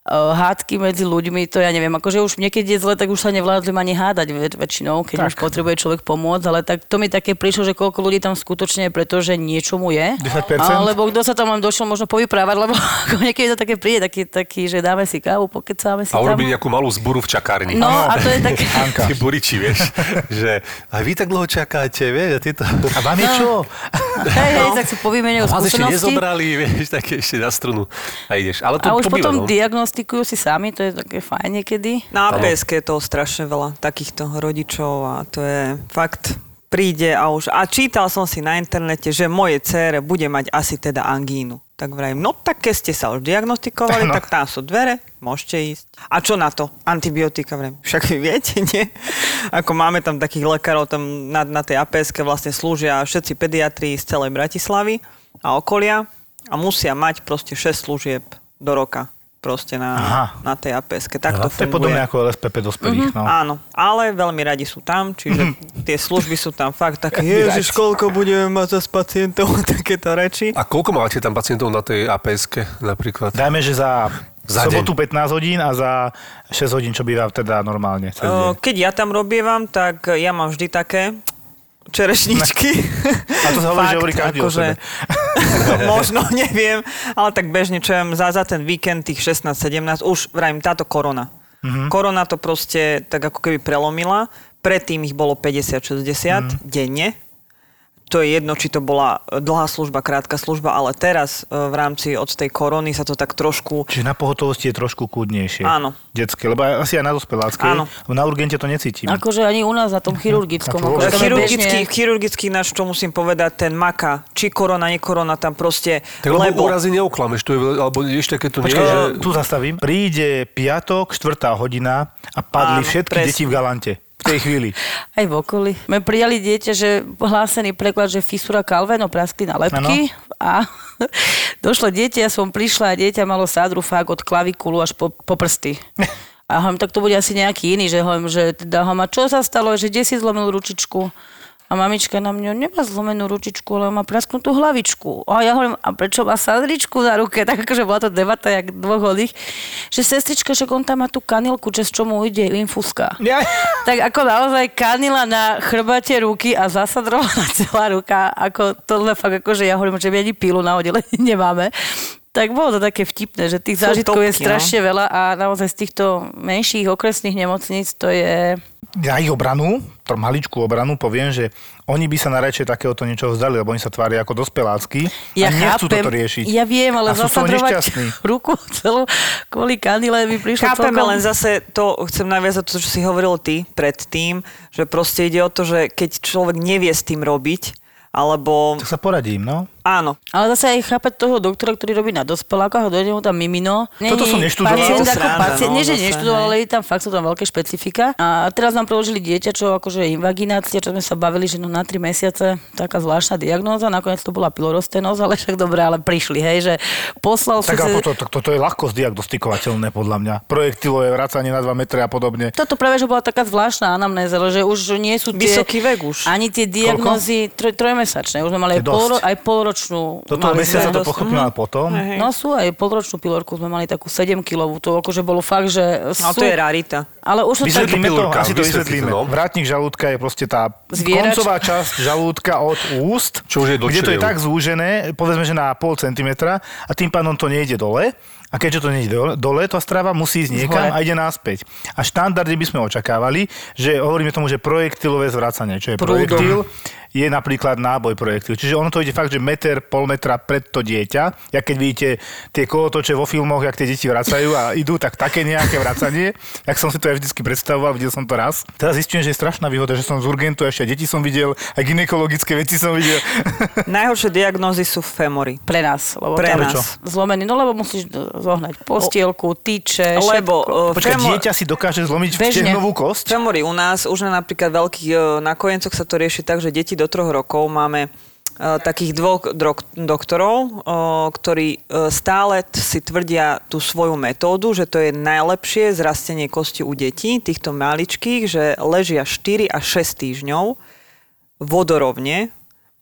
E, hádky medzi ľuďmi, to ja neviem, akože už niekedy je zle, tak už sa nevládli ani hádať väč- väčšinou, keď Tak. už potrebuje človek pomôcť, ale tak to mi také prišlo, že koľko ľudí tam skutočne je, pretože niečomu je. 10%? Alebo kto sa tam len došiel možno povyprávať, lebo ako niekedy to také príde, taký, taký, že dáme si kávu, pokecáme si A urobí nejakú malú zburu v čakárni. No a to je také... Anka. Tí buriči, vieš, že aj vy tak dlho čakáte, vieš, a tieto... A vám je čo? Hej, hej, tak si povymenujú A vás ešte skúsenosti. nezobrali, vieš, tak ešte na strunu a ideš. Ale to, A už to potom no. Diagnostikujú si sami, to je také fajn niekedy. Na APSK je toho strašne veľa takýchto rodičov a to je fakt príde a už... A čítal som si na internete, že moje dcére bude mať asi teda angínu. Tak vrajím, no tak keď ste sa už diagnostikovali, Áno. tak tam sú dvere, môžete ísť. A čo na to? Antibiotika, vrajím. Však vy viete, nie? Ako máme tam takých lekárov, tam na, na tej APSK vlastne slúžia všetci pediatri z celej Bratislavy a okolia a musia mať proste 6 služieb do roka proste na, Aha. na tej APSK. Tak to To je funguje. podobné ako LSPP dospelých. Mhm. No. Áno, ale veľmi radi sú tam, čiže Mhm. tie služby sú tam fakt také, ježiš, koľko budeme mať zase pacientov a takéto reči. A koľko máte tam pacientov na tej APS-ke napríklad? Dajme, že za, Za sobotu 15 hodín a za 6 hodín, čo býva teda normálne. Keď ja tam robievam, tak ja mám vždy také čerešničky. A to sa hovorí, že Fakt, hovorí každý akože-. Možno, neviem, ale tak bežne, čo ja za, za ten víkend tých 16-17, už vrajím, táto korona. Mhm. Korona to proste tak ako keby prelomila. Predtým ich bolo 50-60 Mhm. denne. To je jedno, či to bola dlhá služba, krátka služba, ale teraz e, v rámci od tej korony sa to tak trošku... Čiže na pohotovosti je trošku kľudnejšie. Áno. Detské, lebo asi aj na dospeláckej. Áno. Lebo na urgente to necítim. Akože ani u nás na tom chirurgickom. To Akože Chirurgický, chirurgický náš, čo musím povedať, ten maka, či korona, nie korona, tam proste... Tak lebo úrazy neoklameš, to je, alebo ešte také to nie Počkaj, je, že... tu zastavím. Príde piatok, štvrtá hodina a padli Áno, všetky presne. deti v galante. V tej chvíli. Aj v okolí. My prijali dieťa, že hlásený preklad, že fisura kalveno praskli na lepky a došlo dieťa, ja som prišla a dieťa malo sádru fakt od klavikulu až po, po prsty. A hovorím, tak to bude asi nejaký iný, že hovorím, že teda hovorím, a čo sa stalo, že kde si zlomil ručičku? A mamička na mňa nemá zlomenú ručičku, ale má prasknutú hlavičku. A ja hovorím, a prečo má sádričku na ruke? Tak akože bola to debata jak dvoch hodých. Že sestrička, že on tam má tú kanilku, že z čomu ide infuska. Ja. Tak ako naozaj kanila na chrbate ruky a zasadrovaná celá ruka, ako tohle fakt akože ja hovorím, že my ani pílu na oddelení nemáme. Tak bolo to také vtipné, že tých Sú zážitkov je topky, no. strašne veľa a naozaj z týchto menších okresných nemocníc to je... Na ich obranu, to maličkú obranu, poviem, že oni by sa najradšej takéhoto niečo vzdali, lebo oni sa tvária ako dospelácky Ja a nechcú chápem, toto riešiť. Ja viem, ale zasadrovať ruku celú kvôli kanile by prišlo Chápeme, celkom... len zase to chcem naviazať to, čo si hovoril ty predtým, že proste ide o to, že keď človek nevie s tým robiť, alebo Tak sa poradím, no. Áno. Ale zase aj chápať toho doktora, ktorý robí na dospelákoch a dojde mu tam mimino. Toto som neštudoval. Pacient to ako sranda, pacient, no, nie, že zase, neštudoval, ale je tam fakt sú tam veľké špecifika. A teraz nám preložili dieťa, čo akože invaginácia, čo sme sa bavili, že no na 3 mesiace taká zvláštna diagnóza, nakoniec to bola pylorostenóza, ale však dobre, ale prišli, hej, že poslal Tak si... ale to, toto je ľahko zdiagnostikovateľné podľa mňa. Projektilové vracanie na 2 metre a podobne. Toto práve, že bola taká zvláštna anamnéza, že už nie sú tie... Vysoký vek už. Ani tie diagnózy troj, trojmesačné. Už sme mali aj, To pol, aj polročnú. Toto mali mesiaca to pochopím, ale potom. Hej. No sú aj polročnú pilorku, sme mali takú 7 kilovú, to akože bolo fakt, že sú... Ale to je rarita. Ale už sú tak... To, asi to vysvetlíme. no. Vrátnik žalúdka je proste tá Zvierač. koncová časť žalúdka od úst, Čo už je kde to je tak zúžené, povedzme, že na pol centimetra a tým pádom to nejde dole. A keďže to nejde dole, dole tá strava musí ísť niekam Hore. a ide naspäť. A štandardne by sme očakávali, že hovoríme tomu, že projektilové zvracanie, čo je Prúdom. projektil, je napríklad náboj projektil. Čiže ono to ide fakt, že meter, pol metra pred to dieťa. Ja keď vidíte tie kolotoče vo filmoch, jak tie deti vracajú a idú, tak také nejaké vracanie. Jak som si to aj vždycky predstavoval, videl som to raz. Teraz zistujem, že je strašná výhoda, že som z urgentu, ešte aj deti som videl, aj ginekologické veci som videl. Najhoršie diagnózy sú femory. Pre nás. Lebo Pre nás. Zlomený, no lebo musíš zohnať postielku, tyče, Lebo všetko. uh, Počkaj, femo- dieťa si dokáže zlomiť Bežne. stehnovú kosť? Femory u nás, už na napríklad veľkých, e, na kojencoch sa to rieši tak, že deti do troch rokov máme e, takých dvoch drok- doktorov, e, ktorí e, stále si tvrdia tú svoju metódu, že to je najlepšie zrastenie kosti u detí, týchto maličkých, že ležia 4 až 6 týždňov vodorovne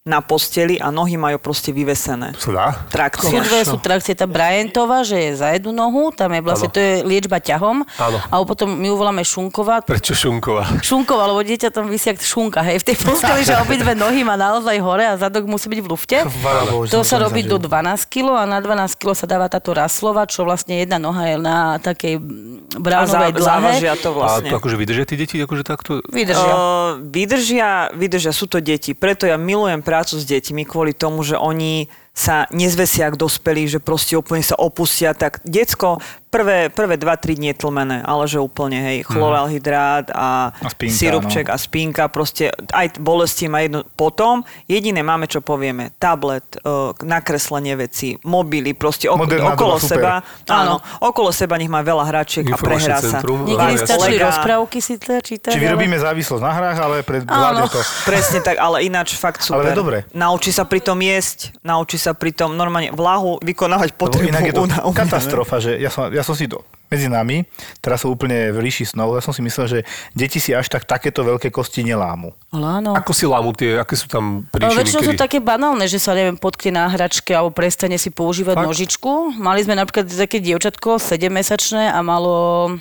na posteli a nohy majú proste vyvesené. Sa dá? Sú Trakcia. dve sú trakcie, tá Bryantová, že je za jednu nohu, tam je vlastne, Áno. to je liečba ťahom. Áno. A potom my ju voláme šunková. Prečo Šunková? Šunková, lebo dieťa tam vysí jak šunka, hej, v tej posteli, že obidve nohy má naozaj hore a zadok musí byť v lufte. Že To sa to robí do 12 kg a na 12 kg sa dáva táto raslova, čo vlastne jedna noha je na takej A bránovej dlahe. závažia to A vlastne. to akože vydržia tí deti akože takto? Vydržia. Uh, vydržia, vydržia, sú to deti. Preto ja milujem prácu s deťmi kvôli tomu, že oni sa nezvesia ak dospelí, že proste úplne sa opustia. Tak decko prvé, prvé 2-3 dní je tlmené, ale že úplne, hej, chloralhydrát a, A spínka, sirupček no. a spínka, proste aj bolesti má jedno. Potom jediné máme, čo povieme, tablet, uh, nakreslenie veci, mobily, proste ok- Moderná okolo doba, super. seba. Áno, okolo seba nech má veľa hračiek a prehrá sa. Niekedy stačí rozprávky si čítať. Či ale- vyrobíme závislosť na hrách, ale vláde to. Presne tak, ale ináč fakt super. Ale dobre. Naučí sa pritom jesť, naučí sa pritom normálne vlahu vykonávať potrebu. inak je to katastrofa, že ja som, ja som si to medzi nami, teraz som úplne v ríši snov, ja som si myslel, že deti si až tak takéto veľké kosti nelámu. Ale áno. Ako si lámu tie, aké sú tam Ale príčiny? väčšinou sú kedy- také banálne, že sa neviem, potkne na hračke alebo prestane si používať Fakt? nožičku. Mali sme napríklad také dievčatko, 7-mesačné a malo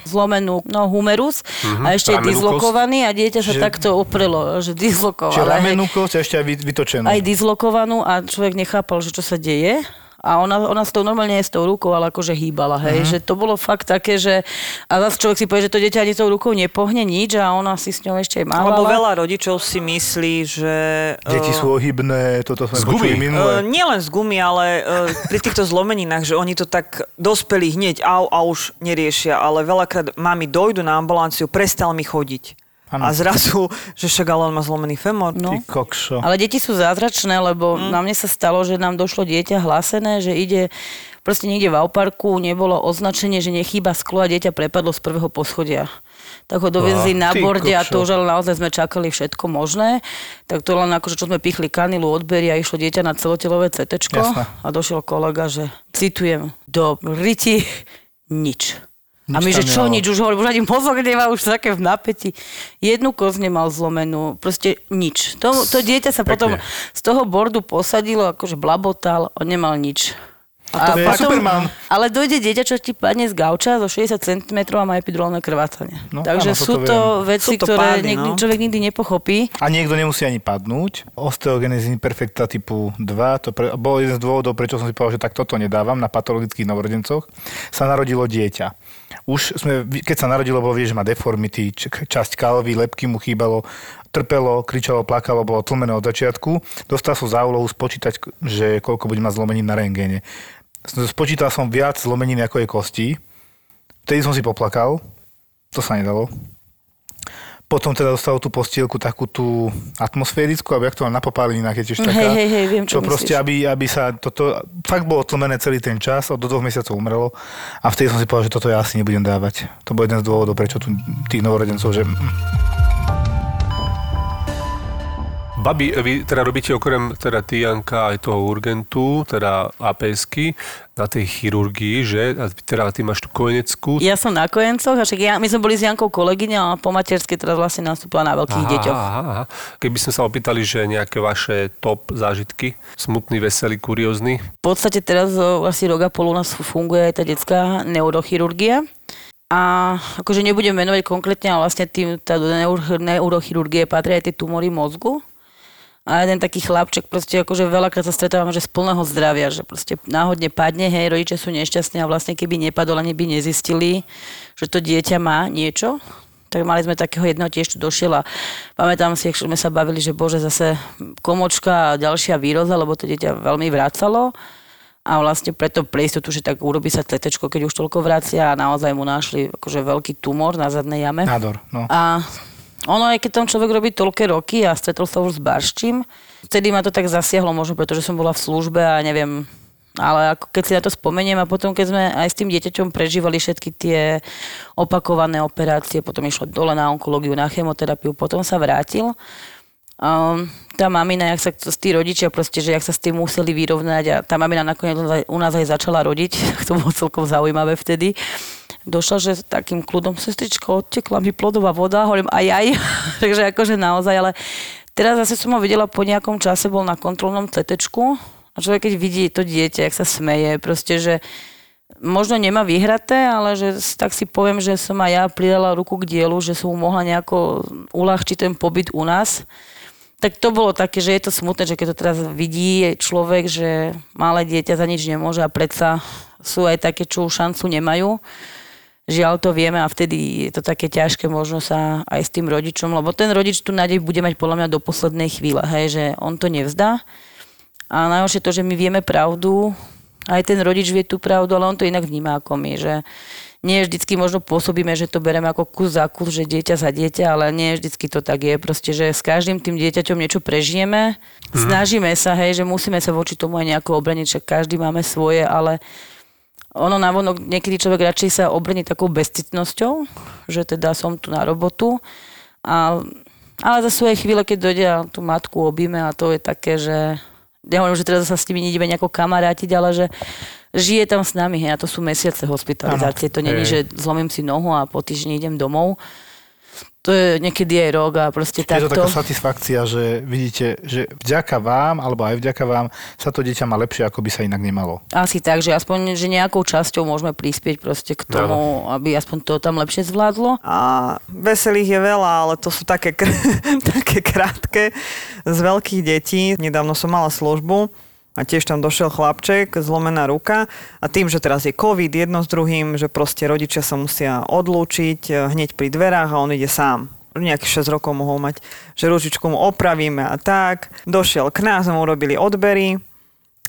zlomenú no, humerus Mhm, a ešte je dislokovaný a dieťa sa Že- takto oprelo, že Čiže dislokovala. hej. ramenú kosť a ešte aj vy- vytočenú. Aj dislokovanú a človek nechápal, že čo sa deje. A ona, ona s tou normálne s tou rukou, ale akože hýbala, hej. Že to bolo fakt také, že... A zase človek si povie, že to dieťa ani tou rukou nepohne nič a ona si s ňou ešte aj mávala. Lebo veľa rodičov si myslí, že... Deti eh, sú ohybné, toto sme Z gumy. minule. Uh, nie len z gumy, ale uh, pri týchto zlomeninách, že oni to tak dospelí hneď au a už neriešia, ale veľakrát mami dojdu na ambulanciu, prestal mi chodiť. Áno. A zrazu, že však ale on má zlomený femor. No. Ty kokšo. Ale deti sú zázračné, lebo mm. na mne sa stalo, že nám došlo dieťa hlásené, že ide proste niekde v auparku, nebolo označenie, že nechýba sklo a dieťa prepadlo z prvého poschodia. Tak ho dovezli Á, na borde a to už ale naozaj sme čakali všetko možné. Tak to len akože, čo sme pichli kanilu, odbery a išlo dieťa na celotelové CT a došiel kolega, že citujem, do riti nič. A my, Nič že čo nič, už hovorím, už ani mozog nemá, už také v napätí. Jednu koz nemal zlomenú, proste nič. To, to dieťa sa potom Pekne. z toho bordu posadilo, akože blabotal, on nemal nič. to je Superman. ale dojde dieťa, čo ti padne z gauča zo 60 cm a má epidurálne krvácanie. No, Takže áno, sú to viem. veci, Sú to ktoré pády, niekdy, no. človek nikdy nepochopí. A niekto nemusí ani padnúť. Osteogenesis imperfecta typu 2, to pre, bol jeden z dôvodov, prečo som si povedal, že tak toto nedávam na patologických novorodencoch, sa narodilo dieťa. Už sme, keď sa narodilo, bolo vie, že má deformity, časť kalvy, lepky mu chýbalo, trpelo, kričalo, plakalo, bolo tlmené od začiatku. Dostal som za úlohu spočítať, že koľko bude mať zlomenín na rengéne. Spočítal som viac zlomenín, ako je kostí. Vtedy som si poplakal. To sa nedalo. Potom teda dostalo tú postielku takú tú atmosférickú, aby ak to mám na popáleninách je tiež taká. Hej, hej, hej, viem, čo čo proste, aby, aby sa toto, fakt bolo tlmené celý ten čas, od do dvoch mesiacov umrelo a vtedy som si povedal, že toto ja asi nebudem dávať. To bol jeden z dôvodov, prečo tu tých novorodencov, že Babi, vy teda robíte okrem teda ty, Janka, aj toho urgentu, teda APSky, na tej chirurgii, že? A teda ty máš tú kojeneckú. Ja som na kojencoch, a však ja, my sme boli s Jankou kolegyňa a po materskej teraz vlastne nastúpila na veľkých deťoch. aha, aha. Keby sme sa opýtali, že nejaké vaše top zážitky, smutný, veselý, kuriózny, V podstate teraz asi rok a pol u nás funguje aj tá detská neurochirurgia. A akože nebudem menovať konkrétne, ale vlastne tým, tá do neurochirurgie patria aj tie tumory mozgu. A jeden taký chlapček, proste akože veľakrát sa stretávam, že z plného zdravia, že proste náhodne padne, hej, rodičia sú nešťastní a vlastne keby nepadol, ani by nezistili, že to dieťa má niečo, tak mali sme takého jedného tiež tu došiel a pamätám si, ako sme sa bavili, že bože, zase komočka a ďalšia výroza, lebo to dieťa veľmi vracalo a vlastne preto pre istotu, že tak urobí sa CT, keď už toľko vracia a naozaj mu našli akože veľký tumor na zadnej jame. nádor. No. A ono, aj keď tam človek robí toľké roky a stretol sa už s barščím, vtedy ma to tak zasiahlo možno, pretože som bola v službe a neviem, ale ako keď si na to spomeniem a potom, keď sme aj s tým dieťaťom prežívali všetky tie opakované operácie, potom išlo dole na onkológiu, na chemoterapiu, potom sa vrátil. Um, tá mamina, jak sa tí rodičia proste, že jak sa s tým museli vyrovnať a tá mamina nakoniec u nás aj začala rodiť, to bolo celkom zaujímavé vtedy. Došla, že s takým kľudom, sestričko, odtekla mi plodová voda, hovorím aj aj, takže akože naozaj, ale teraz zase som ho videla po nejakom čase, bol na kontrolnom CT a človek keď vidí to dieťa, jak sa smeje, proste, že možno nemá vyhraté, ale že tak si poviem, že som aj ja pridala ruku k dielu, že som mu mohla nejako uľahčiť ten pobyt u nás. Tak to bolo také, že je to smutné, že keď to teraz vidí človek, že malé dieťa za nič nemôže a predsa sú aj také, čo šancu nemajú. Žiaľ to vieme a vtedy je to také ťažké možno sa aj s tým rodičom, lebo ten rodič tu nádej bude mať podľa mňa do poslednej chvíle, hej, že on to nevzdá. A najhoršie to, že my vieme pravdu, aj ten rodič vie tú pravdu, ale on to inak vníma ako my, že nie vždycky možno pôsobíme, že to bereme ako kus za kus, že dieťa za dieťa, ale nie vždycky to tak je. Proste, že s každým tým dieťaťom niečo prežijeme, snažíme sa, hej, že musíme sa voči tomu aj nejako obraniť, že každý máme svoje, ale ono navonok niekedy človek radšej sa obrní takou bezcitnosťou, že teda som tu na robotu. A, ale sú aj chvíle, keď dojde a tú matku objíme a to je také, že ja hovorím, že teraz sa s nimi nejdeme nejako kamarátiť, ale že žije tam s nami, hej, a to sú mesiace hospitalizácie. To není, že zlomím si nohu a po týždni idem domov. To je niekedy aj rok a proste Je to takto. taká satisfakcia, že vidíte, že vďaka vám, alebo aj vďaka vám, sa to dieťa má lepšie, ako by sa inak nemalo. Asi tak, že aspoň že nejakou časťou môžeme prispieť proste k tomu, aby aspoň to tam lepšie zvládlo. A veselých je veľa, ale to sú také, kr- také krátke z veľkých detí. Nedávno som mala službu a tiež tam došiel chlapček, zlomená ruka a tým, že teraz je COVID jedno s druhým, že proste rodičia sa musia odlúčiť eh, hneď pri dverách a on ide sám nejakých 6 rokov mohol mať, že ručičku mu opravíme a tak. Došiel k nás, mu urobili odbery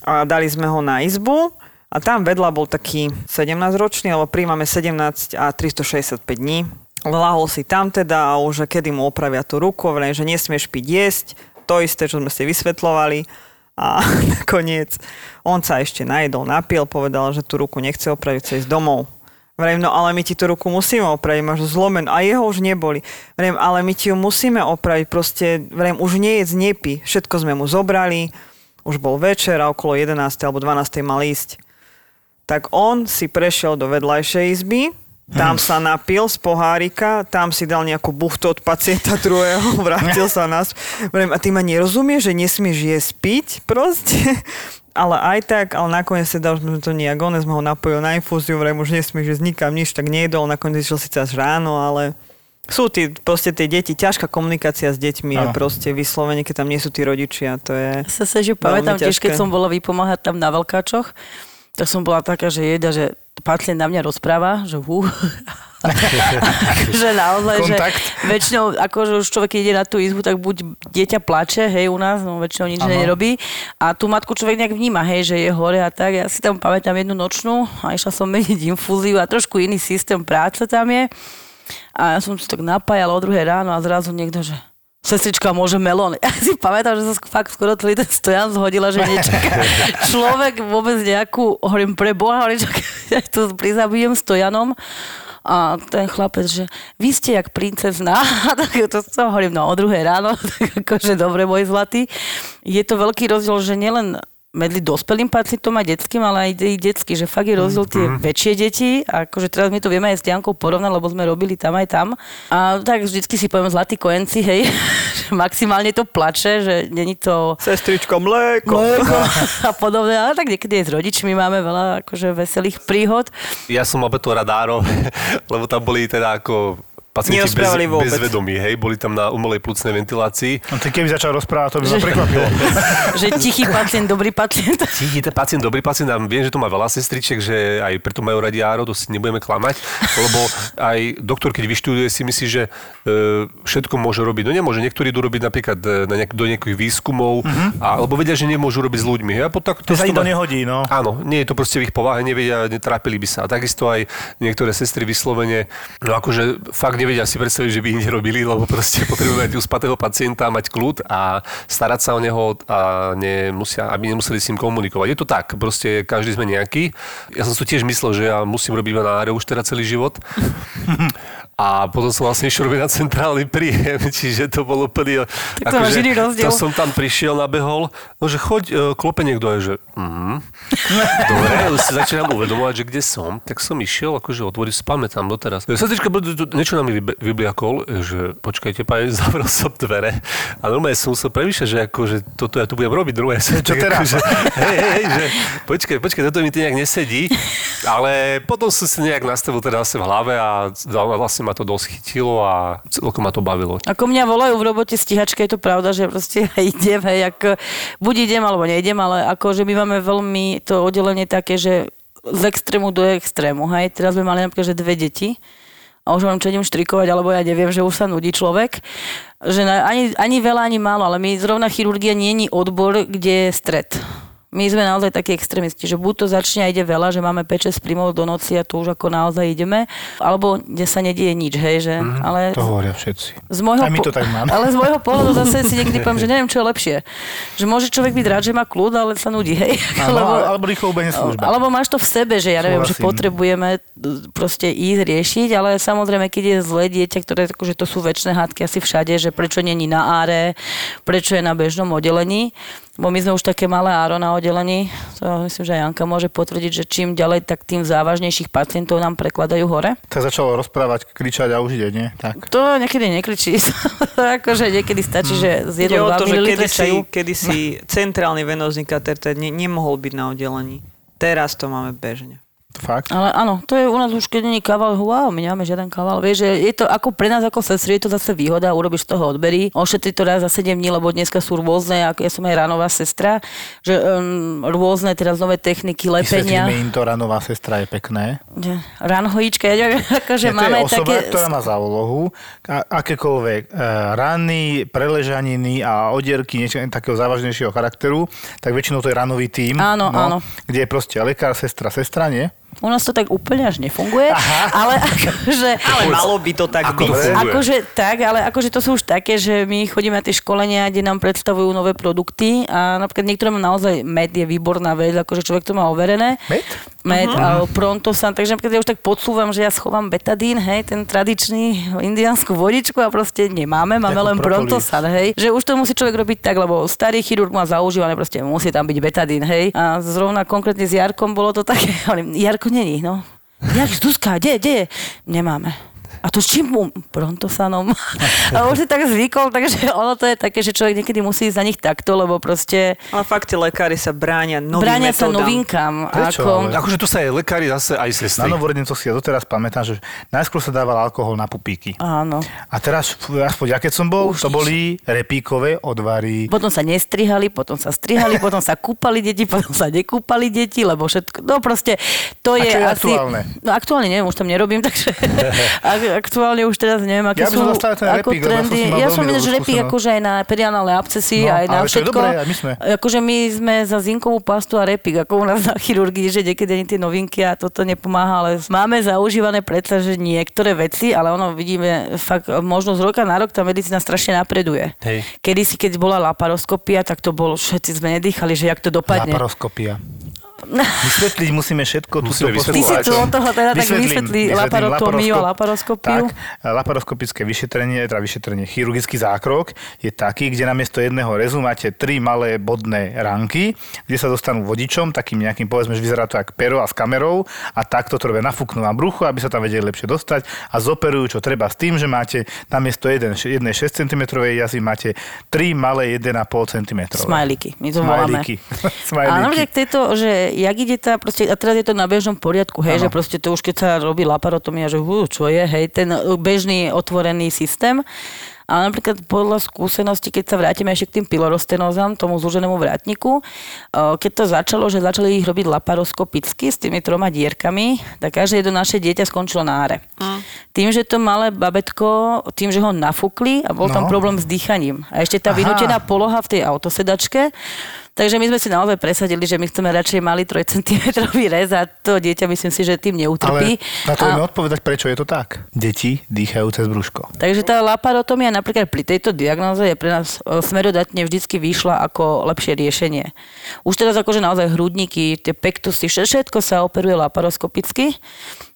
a dali sme ho na izbu a tam vedľa bol taký 17-ročný, lebo príjmame 17 a 365 dní. Lahol si tam teda a už kedy mu opravia tú ruku, hovorím, že nesmieš piť jesť, to isté, čo sme si vysvetľovali. A nakoniec on sa ešte najedol, napil, povedal, že tú ruku nechce opraviť, chce ísť domov. Vrejme, no ale my ti tú ruku musíme opraviť, máš zlomen a jeho už neboli. Vrejme, ale my ti ju musíme opraviť, proste, vrejme, už nie je nepí. Všetko sme mu zobrali, už bol večer a okolo 11. alebo 12. mal ísť. Tak on si prešiel do vedľajšej izby, tam sa napil z pohárika, tam si dal nejakú buchtu od pacienta druhého, vrátil sa nás. A ty ma nerozumieš, že nesmieš jesť piť proste? Ale aj tak, ale nakoniec teda už sme to nejak, on sme ho napojil na infúziu, vrejme, už nesmieš jesť nikam nič, tak nejedol, nakoniec išiel síce až ráno, ale sú tí, proste tie deti, ťažká komunikácia s deťmi je proste vyslovene, keď tam nie sú tí rodičia, to je... Sa sa, že pamätám tiež, keď som bola vypomáhať tam na Veľkáčoch, tak som bola taká, že jeda, že pacient na mňa rozpráva, že hú. že naozaj, Kontakt. že väčšinou, akože už človek ide na tú izbu, tak buď dieťa plače, hej, u nás, no väčšinou nič Áno. nerobí. A tú matku človek nejak vníma, hej, že je hore a tak. Ja si tam pamätám jednu nočnú a išla som meniť infúziu a trošku iný systém práce tam je. A ja som si tak napájala o druhé ráno a zrazu niekto, že sestrička môže melón. Ja si pamätám, že som fakt skoro celý ten stojan zhodila, že nečaká človek vôbec nejakú, hovorím pre Boha, hovorím, ja to prizabijem stojanom. A ten chlapec, že vy ste jak princezná. tak to som hovorím, no o druhé ráno, tak akože dobre, môj zlatý. Je to veľký rozdiel, že nielen medzi dospelým pacientom a detským, ale aj detský, že fakt je rozdiel tie mm-hmm. väčšie deti. A akože teraz my to vieme aj s Jankou porovnať, lebo sme robili tam aj tam. A tak vždycky si poviem zlatý kojenci, hej, že maximálne to plače, že není to... Sestričko, mléko. mléko a podobne, ale tak niekedy aj s rodičmi máme veľa akože veselých príhod. Ja som opäť to radáro, lebo tam boli teda ako pacienti bez, bez vedomí, hej, boli tam na umelej plúcnej ventilácii. No ty keby začal rozprávať, to by ma prekvapilo. že tichý pacient, dobrý pacient. Tichý ten pacient, dobrý pacient, a viem, že to má veľa sestričiek, že aj preto majú radi áro, to si nebudeme klamať, lebo aj doktor, keď vyštuduje, si myslí, že e, všetko môže robiť. No nemôže, niektorí idú robiť napríklad e, na nejak, do nejakých výskumov, uh-huh. a, alebo vedia, že nemôžu robiť s ľuďmi. Hej, a tak, to, to sa im to nehodí, no. Áno, nie je to proste v ich povahe, nevedia, netrápili by sa. A takisto aj niektoré sestry vyslovene, no akože fakt nevedia si predstaviť, že by ich nerobili, lebo proste potrebujú mať uspatého pacienta, mať kľud a starať sa o neho a nemusia, aby nemuseli s ním komunikovať. Je to tak, proste každý sme nejaký. Ja som si tiež myslel, že ja musím robiť na už teda celý život. A potom som vlastne išiel robiť na centrálny príjem, čiže to bolo úplne... Tak to akože, rozdiel. To som tam prišiel, nabehol, no že choď, e, klope niekto aj, že mm, dobre, ale si začínam uvedomovať, že kde som, tak som išiel, akože otvoriť, si pamätám doteraz. Sestrička, niečo na mi vybliakol, že počkajte, pane, zavrel som dvere a normálne som musel premýšľať, že akože toto ja tu budem robiť druhé. Čo teraz? Akože, hej, hej, že počkaj, počkaj, toto mi to nejak nesedí, ale potom som si nejak nastavil teda v hlave a vlastne ma to dosť chytilo a celkom ma to bavilo. Ako mňa volajú v robote stíhačka, je to pravda, že proste idem, hej, ak, buď idem alebo nejdem, ale akože my máme veľmi to oddelenie také, že z extrému do extrému, hej. Teraz sme mali napríklad, že dve deti a už mám čo idem štrikovať, alebo ja neviem, že už sa nudí človek. Že ani, ani veľa, ani málo, ale my zrovna chirurgia nie je odbor, kde je stred my sme naozaj takí extrémisti, že buď to začne a ide veľa, že máme 5-6 príjmov do noci a tu už ako naozaj ideme, alebo kde sa nedieje nič, hej, že... Mm, ale to hovoria všetci. Z môjho Aj my to tak máme. Ale z môjho pohľadu zase si niekedy poviem, že neviem, čo je lepšie. Že môže človek byť rád, že má kľud, ale sa nudí, hej. Áno, alebo, alebo rýchlo ubehne služba. Alebo máš to v sebe, že ja neviem, Súhlasím. že potrebujeme proste ísť riešiť, ale samozrejme, keď je zlé dieťa, ktoré akože to sú väčšie hádky asi všade, že prečo není na áre, prečo je na bežnom oddelení, bo my sme už také malé áro na oddelení, to myslím, že Janka môže potvrdiť, že čím ďalej, tak tým závažnejších pacientov nám prekladajú hore. Tak začalo rozprávať, kričať a už ide, nie? Tak. To niekedy nekričí, akože niekedy stačí, že z jednou to, že kedy si, kedy si centrálny venozný kateter ne, nemohol byť na oddelení. Teraz to máme bežne. Fakt? Ale áno, to je u nás už, keď není kaval, wow, my nemáme žiaden kaval. Vieš, že je to ako pre nás ako sestry, je to zase výhoda, urobíš z toho odbery, ošetri to raz za 7 dní, lebo dneska sú rôzne, ja som aj ranová sestra, že um, rôzne teraz nové techniky lepenia. Vysvetlíme im to, ranová sestra je pekné. Ranhojíčka, ja neviem, akože je, máme je osoba, také... ktorá má za úlohu akékoľvek uh, rany, preležaniny a odierky niečo takého závažnejšieho charakteru, tak väčšinou to je ranový tím. Áno, no, áno. Kde je proste lekár, sestra, sestra, nie? U nás to tak úplne až nefunguje, Aha. ale akože... Ale malo by to tak Ako byť. to akože tak, ale akože to sú už také, že my chodíme na tie školenia, kde nám predstavujú nové produkty a napríklad niektoré mám naozaj med je výborná vec, akože človek to má overené. Med? Med uh-huh. a prontosan, takže napríklad ja už tak podsúvam, že ja schovám betadín, hej, ten tradičný indiánsku vodičku a proste nemáme, máme len prontosan, hej. Že už to musí človek robiť tak, lebo starý chirurg má zaužívané, proste musí tam byť betadín, hej. A zrovna konkrétne s Jarkom bolo to také, Jarko není, no. Jak Zuzka, kde, kde? Nemáme a to s čím mu? Prontosanom. a už si tak zvykol, takže ono to je také, že človek niekedy musí ísť za nich takto, lebo proste... Ale fakt, lekári sa bránia novým Bránia metódam. sa novinkám. Prečo? Ako... Ale- Akože tu sa aj lekári, zase aj sestry. Na novorodencoch si ja doteraz pamätám, že najskôr sa dával alkohol na pupíky. Áno. A teraz, aspoň ja keď som bol, to boli repíkové odvary. Potom sa nestrihali, potom sa strihali, potom sa kúpali deti, potom sa nekúpali deti, lebo všetko, no proste, to A je, čo je asi... aktuálne? No aktuálne neviem, už tam nerobím, takže... aktuálne už teraz neviem, aké Ja sú som ako repík, som trendy. mal Ja som dobrú repík akože aj na perianálne abscesy, No, aj na všetko. dobré, aj my sme. Akože my sme za zinkovú pastu a repík, ako u nás na chirurgii, že niekedy ani tie novinky a toto nepomáha, ale máme zaužívané predsa, že niektoré veci, ale ono vidíme fakt možno z roka na rok tá medicína strašne napreduje. Hej. Kedy si, keď bola laparoskopia, tak to bolo, všetci sme nedýchali, že jak to dopadne. Laparoskopia. Vysvetliť musíme všetko. Musíme túto Ty si tu od toho teda tak vysvetlí laparotomiu a Laparoskop- laparoskopiu. Tak, laparoskopické vyšetrenie, teda vyšetrenie, chirurgický zákrok je taký, kde namiesto jedného rezu máte tri malé bodné ranky, kde sa dostanú vodičom, takým nejakým, povedzme, že vyzerá to ako pero a s kamerou a takto to robia nafúknú na bruchu, aby sa tam vedeli lepšie dostať a zoperujú, čo treba s tým, že máte namiesto jeden, jednej 6 cm jazvy máte tri malé 1,5 cm. Smajlíky, my to voláme. Smajlíky. Smajlíky. napríklad tieto, že jak ide tá, proste, a teraz je to na bežnom poriadku, hej, Áno. že proste to už keď sa robí laparotomia, že hú, čo je, hej, ten bežný otvorený systém. Ale napríklad podľa skúsenosti, keď sa vrátime ešte k tým pilorostenózam, tomu zúženému vrátniku, eh, keď to začalo, že začali ich robiť laparoskopicky s tými troma dierkami, tak každé jedno naše dieťa skončilo na áre. Tým, že to malé babetko, tým, že ho nafúkli a bol tam No. problém s dýchaním. A ešte tá Aha. vynútená poloha v tej autosedačke, Takže my sme si naozaj presadili, že my chceme radšej malý 3 cm rez a to dieťa myslím si, že tým neutrpí. Ale na to a, odpovedať, prečo je to tak. Deti dýchajú cez brúško. takže tá laparotomia napríklad pri tejto diagnoze je pre nás e, smerodatne vždycky vyšla ako lepšie riešenie. Už teraz akože naozaj hrudníky, tie pektusy, vše- všetko sa operuje laparoskopicky.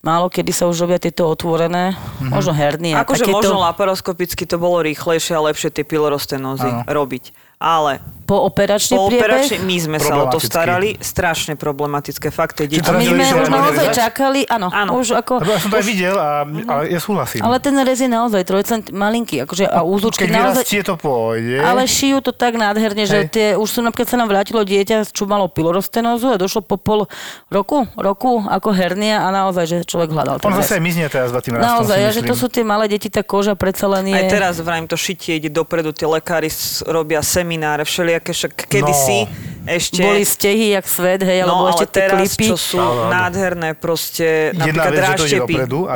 Málo kedy sa už robia tieto otvorené, možno hernie. Akože takéto. možno laparoskopicky to bolo rýchlejšie a lepšie tie pilorostenózy robiť. Ale Po operačný po priebeh? operačne my sme sa o to starali. Strašne problematické. Fakt, deti... A my sme už naozaj čakali, áno, Áno. už ako... Lebo ja som to aj videl, a, ale ja súhlasím. Ale ten rez je naozaj trojcent malinký, akože a úzlučky Keď naozaj... vyrastie, to pôjde. Ale šijú to tak nádherne, že tie, už som napríklad sa nám vrátilo dieťa, čo malo pilorostenózu a došlo po pol roku, roku ako hernia a naozaj, že človek hľadal On zase mizne teraz za tým rastom, Naozaj, si a že to sú tie malé deti, tá koža predsa len je... Aj teraz vrajím, to šitie ide dopredu, tie lekári robia semináre, všelijaké, však kedysi ešte... Boli stehy, jak svet, hej, alebo no, ešte ale tie teraz, klipy. čo sú nádherné, proste Jedna napríklad vec, že to ide ráštepy. dopredu, a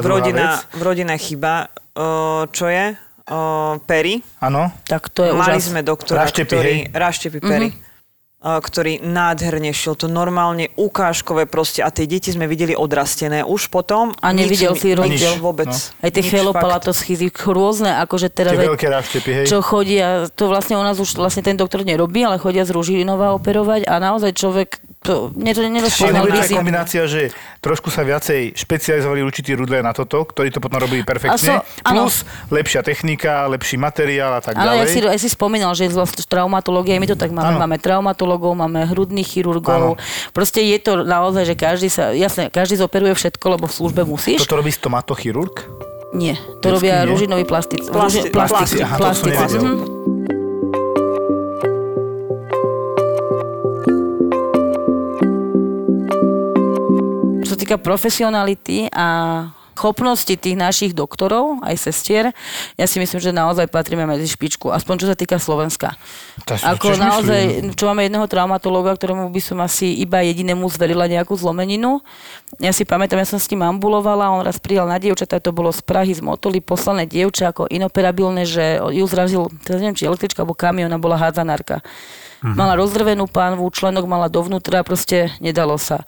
rodina, vec? chyba, uh, čo je? Uh, pery. Áno. Tak to je Mali úžas. sme doktora, Ráštepy, ktorý... hej? Ráštepy, pery. Mhm. Ktorý nádherne šiel. To normálne ukážkové proste. A tie deti sme videli odrastené už potom. A nevidel Nič si rozdiel. nič Vôbec. No. Aj tie Nič, chelopalatoschízy, rôzne, akože teraz Tie aj veľké ráštepy, hej. čo chodia, to vlastne u nás už vlastne ten doktor nerobí, ale chodia z Ružilinova operovať a naozaj človek, to, nie, to aj vizi. kombinácia, že trošku sa viacej špecializovali určití ľudia na toto, ktorí to potom robili perfektne, A so- plus lepšia technika, lepší materiál a tak Ale ja ďalej. si, aj si spomínal, že vlastne traumatológia, my to tak máme, Áno. máme traumatologov, máme hrudných chirurgov. Proste je to naozaj, že každý sa, jasne, každý zoperuje všetko, lebo v službe musíš. Toto robí stomatochirurg? Nie, to Vždycky robia nie? ružinoví plastic, Plasti- ruži- plastici. plastici. Aha, to som plastici. nevedel. Mhm. Sa týka profesionality a schopnosti tých našich doktorov, aj sestier, ja si myslím, že naozaj patríme medzi špičku, aspoň čo sa týka Slovenska. Ako naozaj, myslím. čo máme jedného traumatológa, ktorému by som asi iba jedinému zverila nejakú zlomeninu. Ja si pamätám, ja som s ním ambulovala, on raz prijal na dievčatá, to bolo z Prahy, z Motoly, poslané dievča ako inoperabilné, že ju zrazil, teraz neviem, či električka alebo kamión a bola hádzanárka. Mala rozdrvenú pánvu, členok mala dovnútra, proste nedalo sa.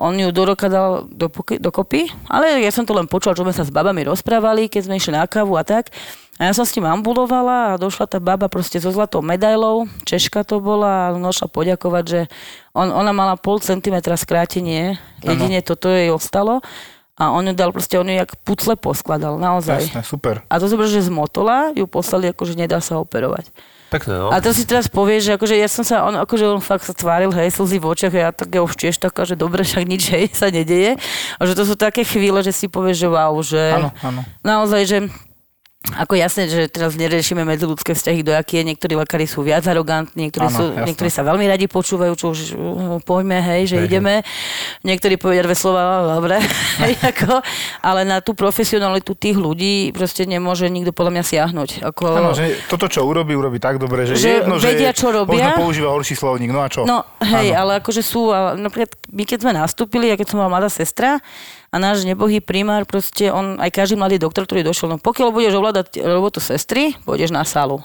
On ju do roka dal do, dokopy, ale ja som to len počula, čo sme sa s babami rozprávali, keď sme išli na kávu a tak. A ja som s tým ambulovala a došla tá baba proste so zlatou medailou, Češka to bola a došla poďakovať, že on, ona mala pol centimetra skrátenie, jedine toto jej ostalo a on ju dal proste, on ju jak pucle poskladal, naozaj. Jasné, super. A to zober, že z Motola ju poslali, akože nedá sa operovať. Pekné, no. A to si teraz povieš, že akože ja som sa, on, akože on fakt sa tváril, hej, slzy v očiach, ja tak ja už tiež taká, že dobre, však nič, hej, sa nedeje. A že to sú také chvíle, že si povieš, že wow, že Áno, áno. naozaj, že ako jasné, že teraz neriešime medziludské vzťahy, do aké niektorí lekári sú viac arogantní, niektorí, Áno, sú, jasné. niektorí sa veľmi radi počúvajú, čo už uh, poďme, hej, že Hej, ideme. Niektorí povedia dve slova, "No, dobre, hej, ako, ale na tú profesionalitu tých ľudí proste nemôže nikto podľa mňa siahnuť. Ako, Áno, že toto, čo urobí, urobí tak dobre, že, Že je jedno, vedia, že čo robia. možno používa horší slovník, no a čo? No hej, Áno. ale akože sú, napríklad my keď sme nastúpili, a keď som bola mladá sestra, A náš nebohý primár, proste on, aj každý mladý doktor, ktorý došiel, no pokiaľ budeš ovládať robotu sestry, pôjdeš na sálu.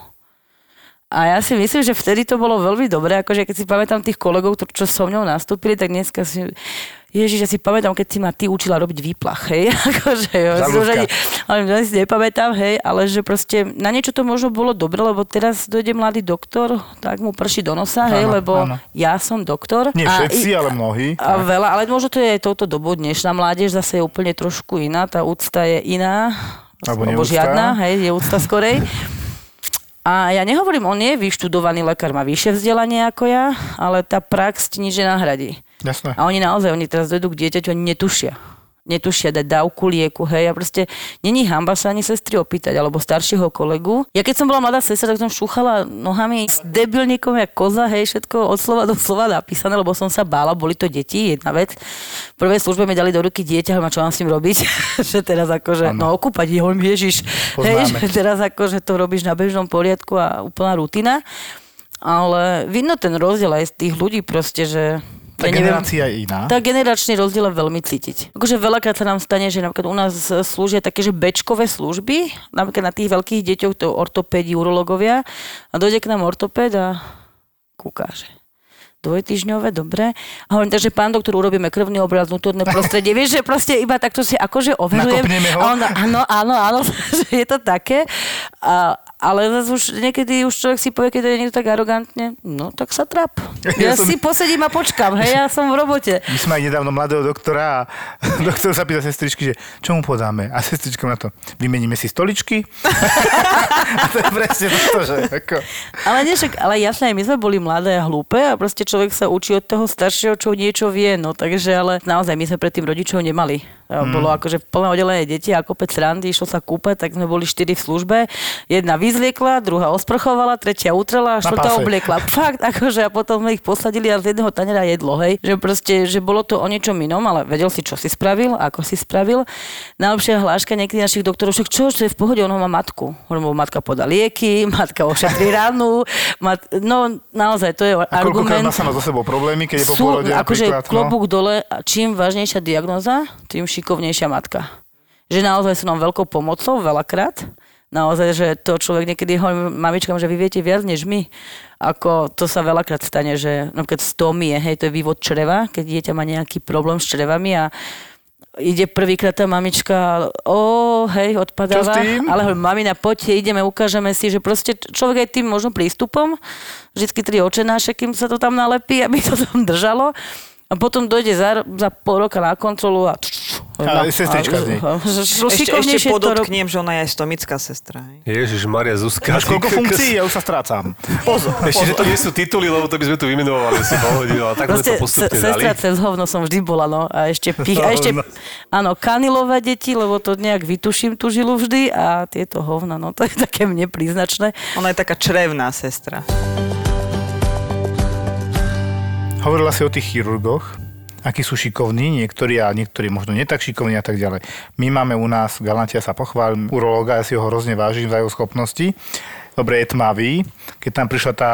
A ja si myslím, že vtedy to bolo veľmi dobré, akože keď si pamätám tých kolegov, čo so mnou nastúpili, tak dneska si Ježiš, ja si pamätám, keď si ma ty učila robiť výplach, hej, akože, Za ani, ale si nepamätám, hej, ale že proste na niečo to možno bolo dobre, lebo teraz dojde mladý doktor, tak mu prší do nosa, hej, Áno, lebo áno. ja som doktor. Nie a všetci, i- ale mnohí. A veľa, ale možno to je aj touto dobou dnešná mládež, zase je úplne trošku iná, tá úcta je iná, Alebo alebo žiadna, hej, je úcta skorej. A ja nehovorím, on je vyštudovaný lekár, má vyššie vzdelanie ako ja, ale tá prax ti nič nenahradí. Jasné. A oni naozaj, oni teraz dojdú k dieťaťu, oni netušia. Netušia dať dávku lieku, hej, a proste není hamba sa ani sestry opýtať, alebo staršieho kolegu. Ja keď som bola mladá sestra, tak som šúchala nohami s debilníkom, jak koza, hej, všetko od slova do slova napísané, lebo som sa bála, boli to deti, jedna vec. V prvej službe mi dali do ruky dieťa, a čo mám s ním robiť, že teraz akože, no okúpať, hovorím, ježiš, hej, že teraz akože to robíš na bežnom poriadku a úplná rutina. Ale vidno ten rozdiel aj z tých ľudí proste, že Tá ja neviem, generácia je iná. tá generačný rozdiel je veľmi cítiť. Akože veľakrát sa nám stane, že napríklad u nás slúžia také, že bečkové služby, napríklad na tých veľkých deťoch, to ortopédi, urologovia, a dojde k nám ortopéd a kúká, že dvojtyžňové, dobre. A hovorím, takže pán doktor, urobíme krvný obraz, vnútorné prostredie. Vieš, že proste iba takto si akože overujem. Nakopneme ho? A on, áno, áno, áno, že je to také. A, ale zase už niekedy už človek si povie, keď je niekto tak arogantne, no tak sa trap. Ja Ja, som- si posedím a počkam, hej, ja som v robote. My sme aj nedávno mladého doktora a doktor sa pýta sestričky, že čo mu podáme? A sestrička na to, vymeníme si stoličky. a to je presne to, že ako... Ale nie, však, ale jasné, aj my sme boli mladé a hlúpe a proste človek sa učí od toho staršieho, čo niečo vie, no takže, ale naozaj my sme predtým rodičov nemali. Mm. Bolo akože plné oddelené deti a kopec randy, išlo sa kúpať, tak sme boli štyri v službe. Jedna vyzliekla, druhá osprchovala, tretia utrela a štvrtá obliekla. Fakt, akože a potom ich posadili a z jedného taniera jedlo, hej. Že proste, že bolo to o niečom inom, ale vedel si, čo si spravil, ako si spravil. Najlepšia hláška niekedy našich doktorov, však čo, čo je v pohode, ono má matku. Lebo matka podá lieky, matka ošetrí ranu. Mat... No naozaj, to je A argument. má sama so sebou problémy, keď je po Sú, porode akože napríklad. no. klobúk dole, a čím vážnejšia diagnoza, tým šikovnejšia matka. Že naozaj sú nám veľkou pomocou, veľakrát. Naozaj, že to človek niekedy hovorí mamičkám, že vy viete viac než my. Ako to sa veľakrát stane, že napríklad stomie, hej, to je vývod čreva, keď dieťa má nejaký problém s črevami a ide prvýkrát tá mamička, o, hej, odpadáva. Ale hovorím, mamina, poďte, ideme, ukážeme si, že proste človek aj tým možno prístupom, vždycky tri očenáše, kým sa to tam nalepí, aby to tam držalo. A potom dojde za, za pol roka na kontrolu a... A sestrička z nej. Ešte, ešte podotknem, že ona je aj stomická sestra. Ježiš, Maria Zuzka. Máš koľko funkcií, ja už sa strácam. Pozor, Ešte, že to nie sú tituly, lebo to by sme tu vymenovali si hodinu, ale tak sme Proste to postupne se- dali. sestra cez hovno som vždy bola, no. A ešte, pich, a ešte Hovno. áno, kanilové deti, lebo to nejak vytuším tú žilu vždy a tieto hovna, no to je také mne príznačné. Ona je taká črevná sestra. Hovorila si o tých chirurgoch, akí sú šikovní, niektorí a niektorí možno netak šikovní a tak ďalej. My máme u nás, Galantia sa pochválim, urológa, ja si ho hrozne vážim za jeho schopnosti. Dobre, je tmavý. Keď tam prišla tá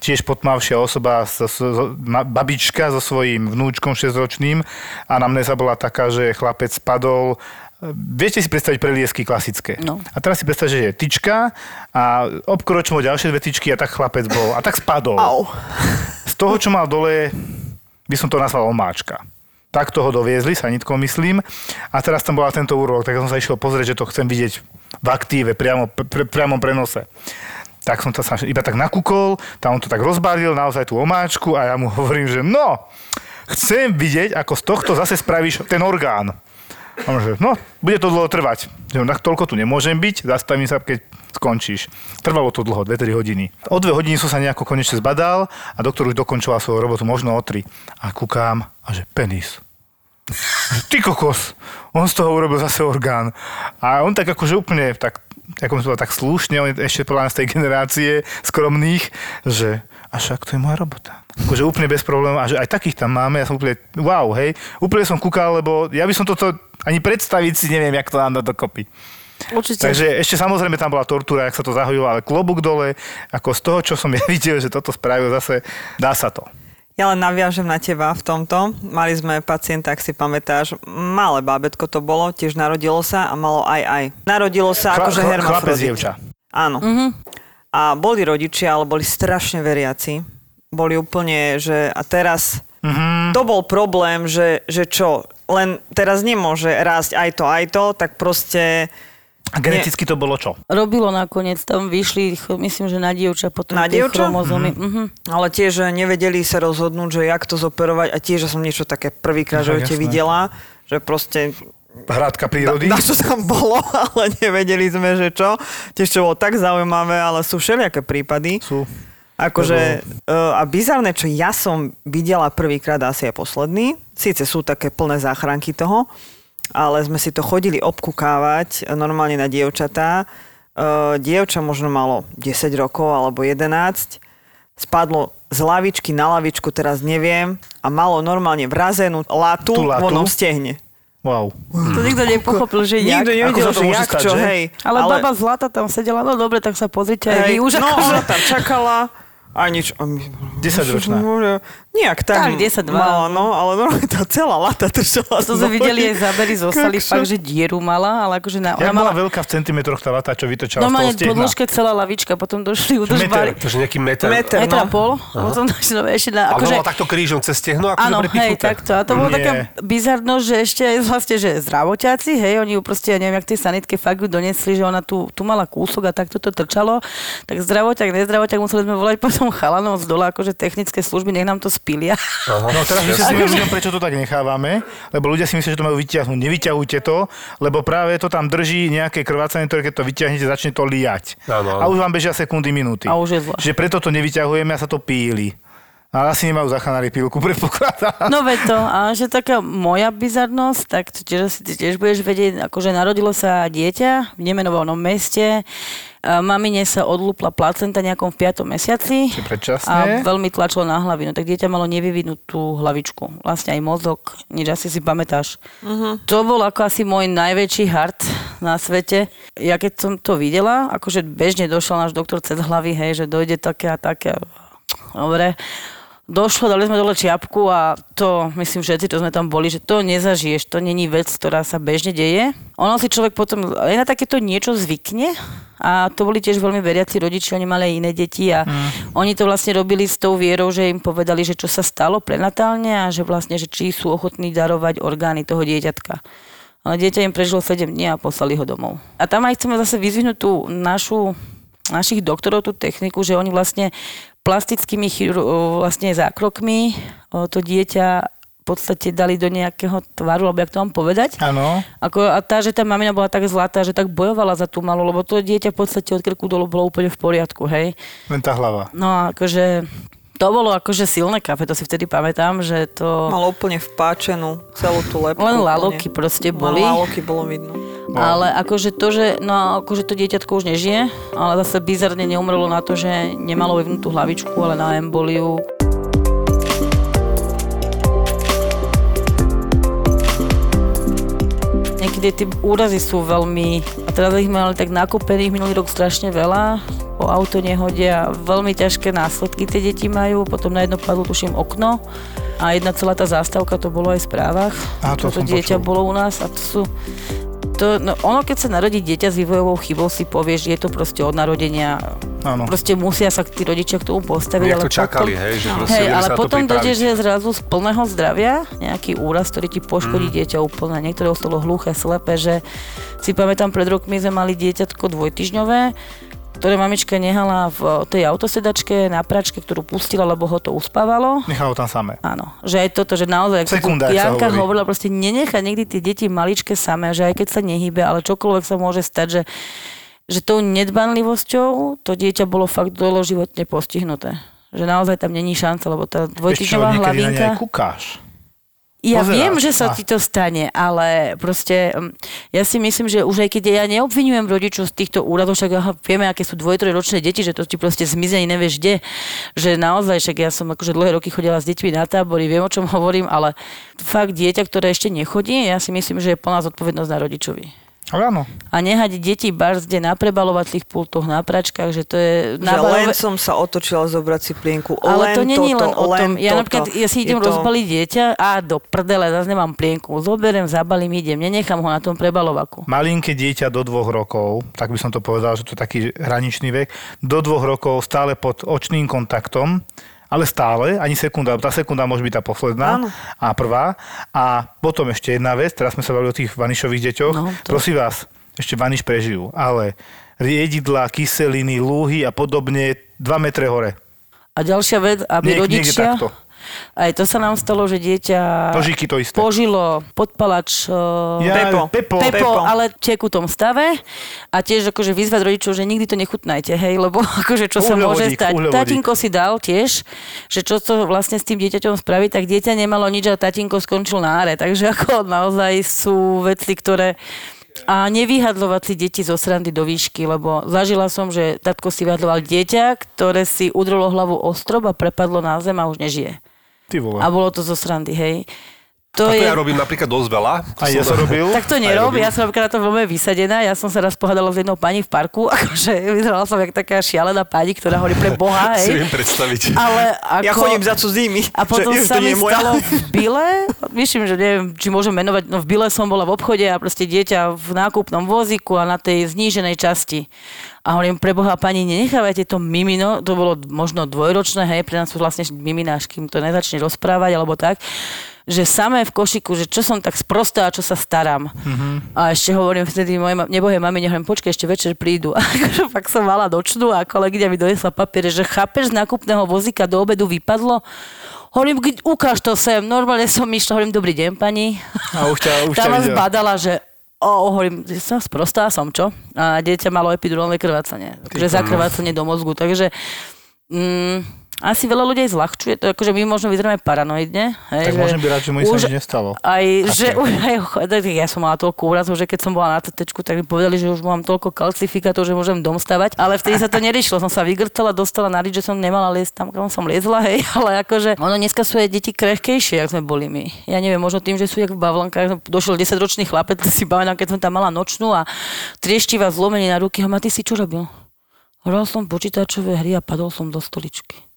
tiež potmavšia osoba, so, so, babička so svojím vnúčkom 6-ročným a na mne sa bola taká, že chlapec spadol Viete si predstaviť preliesky klasické. No. A teraz si predstaviť, že je tyčka a obkročilo ďalšie dve tyčky a tak chlapec bol. A tak spadol. Au. Z toho, čo mal dole, by som to nazval omáčka. Tak toho doviezli, sanitkou myslím. A teraz tam bola tento úrok, tak som sa išiel pozrieť, že to chcem vidieť v aktíve, priamo, pre, priamom prenose. Tak som to sa iba tak nakúkol, tam on to tak rozbaril, naozaj tú omáčku a ja mu hovorím, že no, chcem vidieť, ako z tohto zase spravíš ten orgán. A on no, bude to dlho trvať. Že, no, tak toľko tu nemôžem byť, zastavím sa, keď skončíš. Trvalo to dlho, 2-3 hodiny. O 2 hodiny som sa nejako konečne zbadal a doktor už dokončoval svoju robotu, možno o 3. A kúkám a že penis. Ty kokos, on z toho urobil zase orgán. A on tak akože úplne tak, ako som tak slušne, on je ešte podľa nás tej generácie skromných, že a však to je moja robota. Akože úplne bez problémov a že aj takých tam máme, ja som úplne, wow, hej, úplne som kúkal, lebo ja by som toto ani predstaviť si neviem, jak to nám dať dokopy. Určite. Takže ešte samozrejme tam bola tortúra, jak sa to zahojilo, ale klobúk dole, ako z toho, čo som ja videl, že toto spravil zase, dá sa to. Ja len naviažem na teba v tomto. Mali sme pacienta, ak si pamätáš, malé bábetko to bolo, tiež narodilo sa a malo aj aj. Narodilo sa Chla- akože hermafrodit. Chlapec, dievča. Áno. A boli rodičia, ale boli strašne veriaci. Boli úplne, že a teraz Mhm. to bol problém, že, že čo, len teraz nemôže rásť aj to, aj to, tak proste A geneticky to bolo čo? Robilo nakoniec, tam vyšli, myslím, že na dievča potom Na tie dievča? chromozómy. Mhm. Ale tiež že nevedeli sa rozhodnúť, že jak to zoperovať a tiež že som niečo také prvýkrát, živote jasné. videla, že proste Hradka prírody? na čo tam bolo, ale nevedeli sme, že čo. Tiež čo bolo tak zaujímavé, ale sú všelijaké prípady. Sú. Akože, uh, a bizarné, čo ja som videla prvýkrát, asi aj posledný, síce sú také plné záchranky toho, ale sme si to chodili obkukávať e, normálne na dievčatá. Uh, dievča možno malo 10 rokov alebo 11, spadlo z lavičky na lavičku, teraz neviem, a malo normálne vrazenú latu, latu? v onom stehne. Wow. To nikto nepochopil, že jak. Nikto nevedel, Ako sa to že môže jak, stať, čo, že? hej. Ale, baba zlata tam sedela, no dobre, tak sa pozrite aj vy už. no, ona tam čakala a nič. A my, 10-ročná. Nejak tak. Tak, 10, 12. Mala, no, ale normálne tá celá lata držala. To z sme videli aj zábery, zostali Kakšo. fakt, že dieru mala, ale akože na, Jak ona bola mala veľká v centimetroch tá lata, čo vytočala z toho normálne stehna? podĺžke celá lavička, potom došli, udržbali. To je nejaký meter. Meter. Meter a no. pol, potom došli no, ešte na, Ale akože, bola takto krížom cez stehno, akože Áno, hej, takto. A to bolo taká bizarnosť, že ešte aj vlastne, že zdravotiaci, hej, oni ju proste, ja neviem, jak tie sanitky fakt ju donesli, že ona tu, tu mala kúsok a takto to trčalo, tak zdravoťak, nezdravoťak, museli sme volať potom chalanov z dola, akože technické služby, nech nám to spília. No teraz vysvetlíme ľuďom, prečo to tak nechávame, lebo ľudia si myslia, že to majú vyťahnuť. Nevyťahujte to, lebo práve to tam drží nejaké krvácanie, ktoré keď to vyťahnete, začne to liať. Áno. A už vám bežia sekundy, minúty. A už je zle. Čiže preto to nevyťahujeme a sa to píli. Ale asi nemajú zachanári pílku, predpokladám. No veď to, a že taká moja bizarnosť, tak to tiež, si tiež budeš vedieť, akože narodilo sa dieťa v nemenovanom meste, mamine sa odlúpla placenta nejakom v 5. mesiaci a veľmi tlačilo na hlavinu, tak dieťa malo nevyvinutú hlavičku. Vlastne aj mozog, nič asi si pamätáš. Uh-huh. To bol ako asi môj najväčší hard na svete. Ja keď som to videla, akože bežne došiel náš doktor cez hlavy, hej, že dojde také a také. Dobre. Došlo, dali sme dole čiapku a to, myslím, všetci, čo sme tam boli, že to nezažiješ, to není vec, ktorá sa bežne deje. Ono si človek potom aj na takéto niečo zvykne a to boli tiež veľmi veriaci rodiči, oni mali aj iné deti a mm. oni to vlastne robili s tou vierou, že im povedali, že čo sa stalo prenatálne a že vlastne, že či sú ochotní darovať orgány toho dieťatka. Ale dieťa im prežilo 7 dní a poslali ho domov. A tam aj chceme zase vyzvihnúť tú našu našich doktorov tú techniku, že oni vlastne plastickými vlastne zákrokmi to dieťa v podstate dali do nejakého tvaru, alebo jak to mám povedať. Áno. A tá, že tá mamina bola tak zlatá, že tak bojovala za tú malú, lebo to dieťa v podstate od krku dolu bolo úplne v poriadku, hej. Len tá hlava. No akože to bolo akože silné kafe, to si vtedy pamätám, že to... Mal úplne vpáčenú celú tú lepku. Len úplne. laloky proste boli. Len laloky bolo vidno. Ale akože to, že, no, akože to dieťatko už nežije, ale zase bizarne neumrelo na to, že nemalo vyvnutú hlavičku, ale na emboliu. Niekedy tie úrazy sú veľmi, a teraz ich mali tak nakopených minulý rok strašne veľa, po auto nehode a veľmi ťažké následky tie deti majú, potom na jedno padlo tuším okno a jedna celá tá zástavka, to bolo aj v správach. Á, to Toto dieťa počul. bolo u nás a to sú to, no, ono, keď sa narodí dieťa s vývojovou chybou, si povieš, že je to proste od narodenia. Áno. Proste musia sa tí rodičia k tomu postaviť. Ale to čakali, potom, hej, že proste hej, ale potom dojdeš, že zrazu z plného zdravia nejaký úraz, ktorý ti poškodí Mm. dieťa úplne. Niektoré ostalo hluché, slepé, že si pamätám, pred rokmi sme mali dieťatko dvojtyžňové, ktoré mamička nehala v tej autosedačke na pračke, ktorú pustila, lebo ho to uspávalo. Nechalo tam samé. Áno, že aj toto, že naozaj, Sekunda, Janka hovorí. hovorila, proste nenechať nikdy tie deti maličké samé, že aj keď sa nehybe, ale čokoľvek sa môže stať, že, že tou nedbanlivosťou to dieťa bolo fakt doloživotne postihnuté. Že naozaj tam není šanca, lebo tá dvojtyžňová hlavinka... kúkáš. Ja Pozeráš. viem, že sa ti to stane, ale proste mm, ja si myslím, že už aj keď ja neobvinujem rodičov z týchto úradov, však aha, vieme, aké sú dvoj, ročné deti, že to ti proste zmizne, nevieš kde, že naozaj, však ja som akože dlhé roky chodila s deťmi na tábory, viem, o čom hovorím, ale fakt dieťa, ktoré ešte nechodí, ja si myslím, že je plná zodpovednosť na rodičovi. Áno. A nehať deti barzde na prebalovacích pultoch, na pračkách, že to je... Že Na len balové- som sa otočila zobrať si plienku. ale len to není len o tom. len Ja toto. napríklad, ja si idem Je to... rozbaliť dieťa a do prdele, zase nemám plienku. Zoberiem, zabalím, idem. Nenechám ho na tom prebalovaku. Malinké dieťa do dvoch rokov, tak by som to povedal, že to je taký hraničný vek, do dvoch rokov stále pod očným kontaktom, ale stále, ani sekunda, tá sekunda môže byť tá posledná Áno. a prvá. A potom ešte jedna vec, teraz sme sa bavili o tých vanišových deťoch. No, to- Prosím vás, ešte vaniš prežijú, ale riedidla, kyseliny, lúhy a podobne 2 metre hore. A ďalšia vec, aby Niek- niekde rodičia... takto. Aj to sa nám stalo, že dieťa Požíky to isté. požilo podpalač uh, Ja, Pepo. Pepo. Pepo, Pepo. ale v tekutom stave a tiež akože vyzvať rodičov, že nikdy to nechutnajte, hej, lebo akože čo sa môže Uhľovodík, stať. uhľovodík. Tatínko si dal tiež, že čo to vlastne s tým dieťaťom spraví, tak dieťa nemalo nič a tatínko skončil na áre. Takže ako naozaj sú veci, ktoré a nevyhadlovať si deti zo srandy do výšky, lebo zažila som, že tatko si vyhadloval dieťa, ktoré si udrolo hlavu o strop a prepadlo na zem a už nežije. Ty vole. A bolo to zo srandy, hej. To A to je... ja robím napríklad dosť veľa. To A ja som robil. Tak to nerob, ja som napríklad na to veľmi vysadená. Ja som sa raz pohádala s jednou pani v parku, akože vyzerala som jak taká šialená pani, ktorá hovorí pre Boha, Si hej. viem predstaviť. Ale ako... Ja chodím za cudzími. A potom že, sa to mi stalo v Bile, myslím, že neviem, či môžem menovať, no v Bile som bola v obchode a proste dieťa v nákupnom vozíku a na tej zníženej časti. A hovorím, pre Boha, pani, nenechávajte to mimino, to bolo možno dvojročné, hej, pre nás sú vlastne mimináš, kým to nezačne rozprávať, alebo tak, že samé v košiku, že čo som tak sprostá a čo sa starám. Mm-hmm. A ešte hovorím vtedy mojej ma- nebohej mami, hovorím, počkaj, ešte večer prídu. A akože fakt som mala dočnú a kolegyňa mi donesla papiere, že chápeš, z nákupného vozíka do obedu vypadlo. Hovorím, "Keď- ukáž to sem. Normálne som išla, hovorím, dobrý deň, pani. A už ťa, už Tá ťa videl. zbadala, že o, hovorím, že som sprostá som, čo? A dieťa malo epidurálne krvácanie. Takže zakrvácanie do mozgu. Takže mm, asi veľa ľudí aj zľahčuje to, akože my možno vyzeráme paranoidne. Hej, Tak môžem byť rád, že mu sa nič nestalo. Aj, že už aj, ja som mala toľko úrazov, že keď som bola na tetečku, tak mi povedali, že už mám toľko kalcifikátov, že môžem dom stavať. Ale vtedy sa to neriešilo. Som sa vygrtala, dostala na rič, že som nemala liesť tam, kam som liezla, hej. Ale akože, ono dneska sú aj deti krehkejšie, ako sme boli my. Ja neviem, možno tým, že sú jak v bavlankách. Došiel 10-ročný chlapec, si pamätám, keď som tam mala nočnú a trieštivá zlomenie na ruky. A ty si čo robil? Hral som počítačové hry a padol som do stoličky.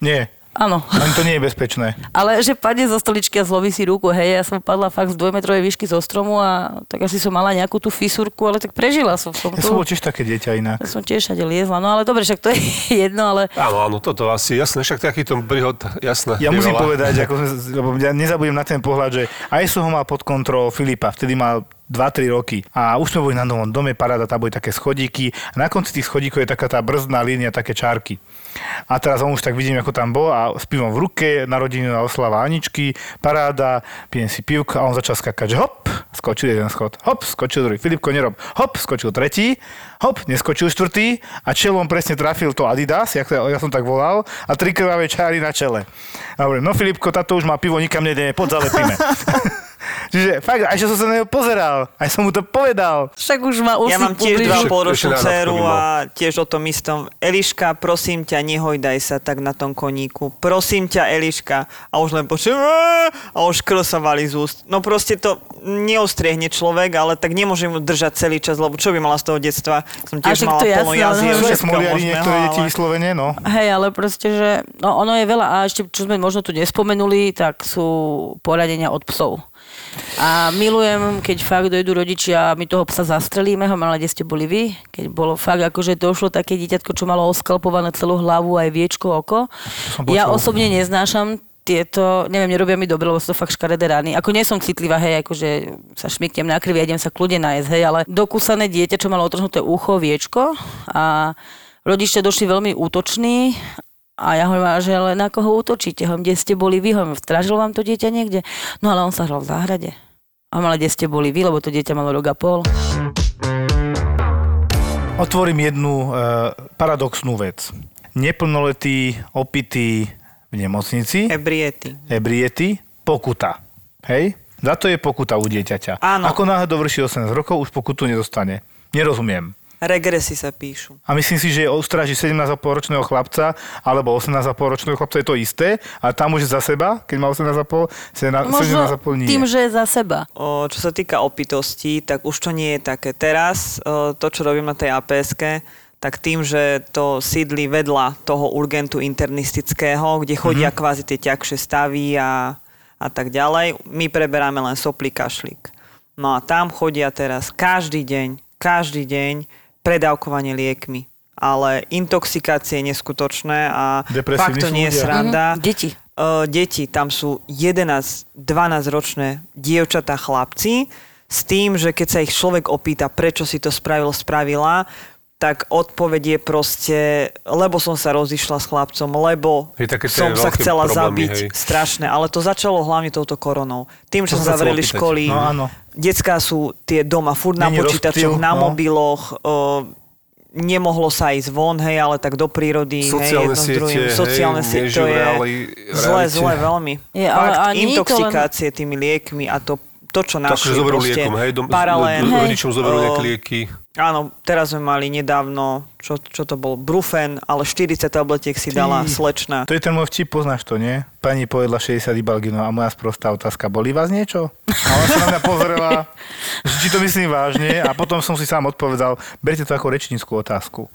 Nie, Áno. ani to nie je bezpečné. Ale že padne zo stoličky a zlomí si ruku, hej, ja som padla fakt z dvojmetrovej výšky zo stromu a tak asi som mala nejakú tú fisurku, ale tak prežila som som Ja tu. som bol tiež také dieťa inak. Ja som tiež všade liezla, no ale dobre, však to je jedno, ale Áno, áno, toto asi jasné, však takýto príhod, jasné. Ja musím veľa. povedať, ako, lebo ja nezabudnem na ten pohľad, že aj som ho mal pod kontrolou Filipa, vtedy mal 2-3 roky. A už sme boli na novom dome, paráda, tam boli také schodíky. A na konci tých schodíkov je taká tá brzdná línia, také čárky. A teraz on už tak vidím, ako tam bol a s pivom v ruke, narodenina oslava Aničky, paráda, pijem si pivko a on začal skakať, hop, skočil jeden schod, hop, skočil druhý, Filipko nerob, hop, skočil tretí, hop, neskočil štvrtý a čelom presne trafil to Adidas, jak to, ja som tak volal, a tri krvavé čáry na čele. A hovorím, no Filipko, táto už má pivo, nikam nejde, poď zalepíme. Čiže fakt, aj že som sa na neho pozeral, aj som mu to povedal. však už ma Ja mám tiež dva polročnú dceru a tiež o tom istom. Eliška, prosím ťa, nehojdaj sa tak na tom koníku. Prosím ťa, Eliška. A už len počujem, a už krv sa valí z úst. No proste to neostriehne človek, ale tak nemôžem mu držať celý čas, lebo čo by mala z toho detstva? Som A tiež mala plno ale no, smoliari možného, niektoré deti ale- vyslovene, no. Hej, ale proste, že no, ono je veľa a ešte, čo sme možno tu nespomenuli, tak sú poradenia od psov. A milujem, keď fakt dojdú rodičia a my toho psa zastrelíme ho, ale kde ste boli vy? Keď bolo fakt, akože došlo také dieťatko, čo malo oskalpované celú hlavu aj viečko, oko. Ja osobne neznášam tieto, neviem, nerobia mi dobre, lebo sú to fakt škaredé rány. Ako nie som citlivá, hej, akože sa šmyknem na krvi a idem sa kľudne nájsť, hej, ale dokúsané dieťa, čo malo otrhnuté ucho, viečko a rodičia došli veľmi útoční a ja hovorím, že ale na koho útočíte? Hovorím, kde ste boli vy? Hovorím, strážil vám to dieťa niekde? No ale on sa hral v záhrade. A ale kde ste boli vy, lebo to dieťa malo rok a pol. Otvorím jednu e, paradoxnú vec. Neplnoletý, opitý v nemocnici, Ebriety. ebriety, pokuta. Hej? Za to je pokuta u dieťaťa. Áno. Ako náhle dovrší 18 rokov, už pokutu nedostane. Nerozumiem. Regresy sa píšu. A myslím si, že ustráži 17,5 ročného chlapca alebo 18,5 ročného chlapca je to isté, a tam už za seba, keď má 18,5, 17,5 nie. tým, že je za seba. O, čo sa týka opitosti, tak už to nie je také. Teraz o, to, čo robím na tej aps tak tým, že to sídli vedľa toho urgentu internistického, kde chodia mm-hmm. kvázi tie ťažšie stavy a, a tak ďalej, my preberáme len soplí kašlík. No a tam chodia teraz každý deň, každý deň predávkovanie liekmi. Ale intoxikácie neskutočné a fakt to nie je sranda. Mm-hmm. Deti. Uh, deti, tam sú 11-12 ročné dievčatá, chlapci, s tým, že keď sa ich človek opýta, prečo si to spravil, spravila, tak odpoveď je proste, lebo som sa rozišla s chlapcom, lebo hej, som sa chcela problémy, zabiť. Hej. Strašné. Ale to začalo hlavne touto koronou. Tým, že sa zavreli školy. No, áno. Detská sú tie doma furt na Není počítačoch, na no. mobiloch. O, nemohlo sa ísť von, hej, ale tak do prírody, Sociálne hej, jedno s siete, druhým. hej, Sociálne siete, to je nežurali, zle, zle veľmi. Je, ale- Fakt, to len- intoxikácie tými liekmi a to, to čo Takže našli, zoberú proste liekom, hej, dom, paralén, hej. rodičom zoberú O, nejaké lieky. Áno, teraz sme mali nedávno, čo, čo to bol, Brufen, ale 40 tabletiek si dala Ty. slečna. To je ten môj vtip, poznáš to, nie? Pani povedla 60 ibalginov a moja sprostá otázka, boli vás niečo? A ona sa na mňa pozrela, že či to myslím vážne a potom som si sám odpovedal, berte to ako rečníckú otázku.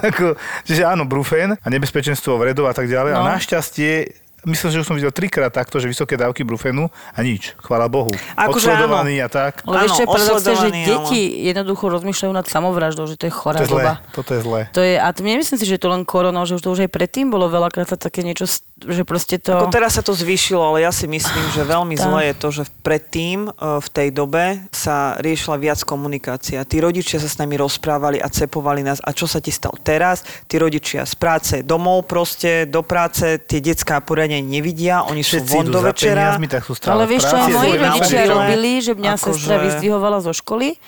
čiže áno, brufen a nebezpečenstvo vredov a tak ďalej. No. A našťastie Myslím, že už som videl trikrát takto, že vysoké dávky brufenu a nič, chvála Bohu. Akože a tak. Ale je Áno, paradoxné, že deti jednoducho rozmýšľajú nad samovraždou, že to je chorá To je zlé, doba. toto je zlé. To je, a to nemyslím si, že to len koronou, že už to už aj predtým bolo veľakrát sa také niečo, že proste to... Ako teraz sa to zvýšilo, ale ja si myslím, že veľmi Tá. zlé je to, že predtým e, v tej dobe sa riešila viac komunikácia. Tí rodičia sa s nami rozprávali a cepovali nás. A čo sa ti stalo teraz? Tí rodičia z práce domov proste, do práce, tie detská poriadne nevidia, oni sú Všetci von idú do večera. peniazmi, tak sú stále Ale vieš čo, moji rodičia robili, že mňa Akože- sestra vyzdvihovala zo školy,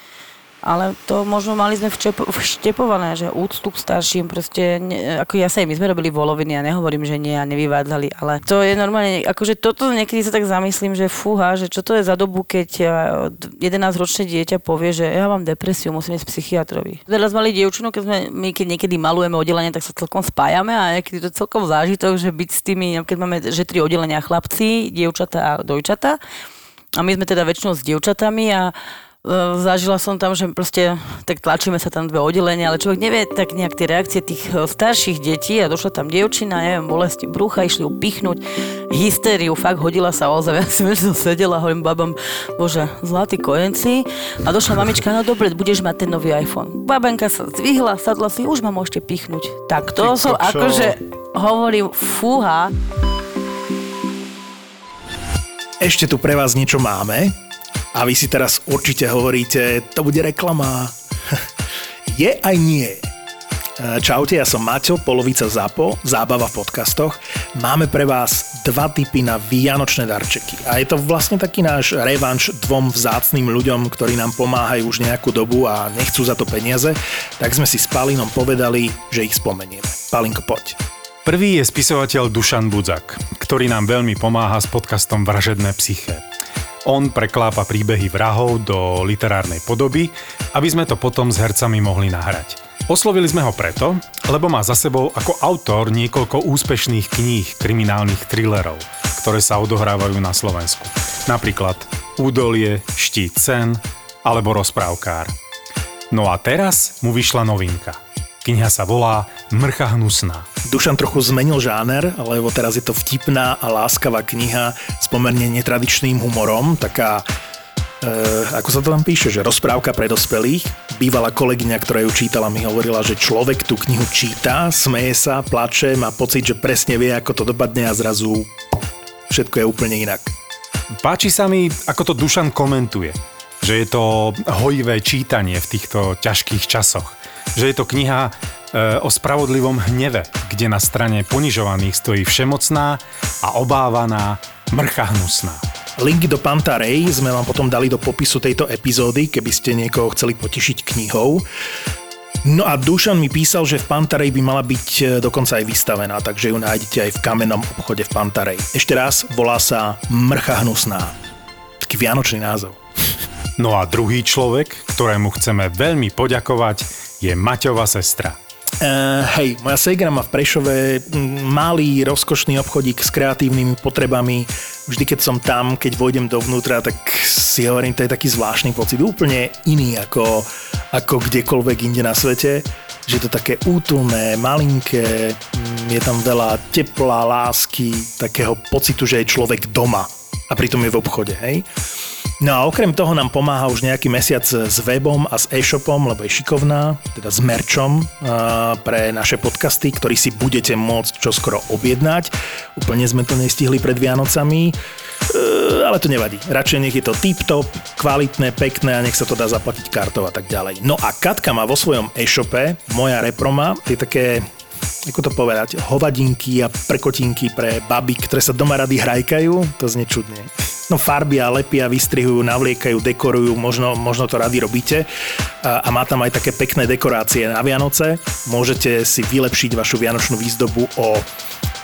ale to možno mali sme vštepované, že úctu k starším, proste, ne, ako ja sa my sme robili voloviny, ja nehovorím, že nie a nevyvádzali, ale to je normálne, akože toto niekedy sa tak zamyslím, že fúha, že čo to je za dobu, keď eh, 11-ročné dieťa povie, že ja mám depresiu, musím ísť psychiatrovi. Teraz mali dievčinu, keď sme, my keď niekedy malujeme oddelenie, tak sa celkom spájame a niekedy to celkom zážitok, že byť s tými, keď máme, že tri oddelenia chlapci, dievčatá a dojčatá, a my sme teda väčšinou s dievčatami a e, zažila som tam, že proste tak tlačíme sa tam dve oddelenia, ale človek nevie tak nejak tie reakcie tých e, starších detí a došla tam dievčina, neviem, bolesti brucha, išli ju pichnúť, hystériu, fakt hodila sa o zem, ja som sedela, hovorím babám, bože, zlatí kojenci a došla mamička, no dobre, budeš mať ten nový iPhone. Babenka sa zvihla, sadla si, už ma môžete pichnúť. Tak to Ty som akože hovorím, fúha, Ešte tu pre vás niečo máme a vy si teraz určite hovoríte, to bude reklama. Je aj nie. E, Čaute, ja som Maťo, polovica ZAPO, zábava v podcastoch. Máme pre vás dva typy na vianočné darčeky. A je to vlastne taký náš revanš dvom vzácným ľuďom, ktorí nám pomáhajú už nejakú dobu a nechcú za to peniaze, tak sme si s Palinom povedali, že ich spomenieme. Palinko, poď. Prvý je spisovateľ Dušan Budzak, ktorý nám veľmi pomáha s podcastom Vražedné psyché. On preklápa príbehy vrahov do literárnej podoby, aby sme to potom s hercami mohli nahrať. Oslovili sme ho preto, lebo má za sebou ako autor niekoľko úspešných kníh kriminálnych thrillerov, ktoré sa odohrávajú na Slovensku. Napríklad Údolie, Štít sen alebo Rozprávkár. No a teraz mu vyšla novinka. Kniha sa volá Mrcha hnusná. Dušan trochu zmenil žáner, lebo teraz je to vtipná a láskavá kniha s pomerne netradičným humorom, taká e, ako sa to tam píše, že rozprávka pre dospelých. Bývalá kolegyňa, ktorá ju čítala, mi hovorila, že človek tú knihu číta, smeje sa, plače, má pocit, že presne vie, ako to dopadne a zrazu všetko je úplne inak. Páči sa mi, ako to Dušan komentuje, že je to hojivé čítanie v týchto ťažkých časoch. Že je to kniha e, o spravodlivom hneve, kde na strane ponižovaných stojí všemocná a obávaná mrcha hnusná. Linky do Pantarej sme vám potom dali do popisu tejto epizódy, keby ste niekoho chceli potešiť knihou. No a Dušan mi písal, že v Pantarej by mala byť e, dokonca aj vystavená, takže ju nájdete aj v kamennom obchode v Pantarej. Ešte raz, volá sa Mrcha hnusná. Taký vianočný názov. No a druhý človek, ktorému chceme veľmi poďakovať, je Maťova sestra. Uh, hej, moja segra má v Prešove mm, malý, rozkošný obchodík s kreatívnymi potrebami. Vždy, keď som tam, keď vojdem dovnútra, tak si hovorím, to je taký zvláštny pocit, úplne iný ako, ako kdekoľvek inde na svete. Že je to také útulné, malinké, mm, je tam veľa tepla, lásky, takého pocitu, že je človek doma a pritom je v obchode, hej. No a okrem toho nám pomáha už nejaký mesiac s webom a s e-shopom, lebo je šikovná, teda s merčom pre naše podcasty, ktorý si budete môcť čoskoro objednať. Úplne sme to nestihli pred Vianocami, e, ale to nevadí. Radšej nech je to tip-top, kvalitné, pekné a nech sa to dá zaplatiť kartou a tak ďalej. No a Katka má vo svojom e-shope, moja reproma, je také ako to povedať, hovadinky a prkotinky pre baby, ktoré sa doma rady hrajkajú, to znie čudne. No farbia, lepia, vystrihujú, navliekajú, dekorujú, možno, možno to rady robíte. A, a má tam aj také pekné dekorácie na Vianoce. Môžete si vylepšiť vašu vianočnú výzdobu o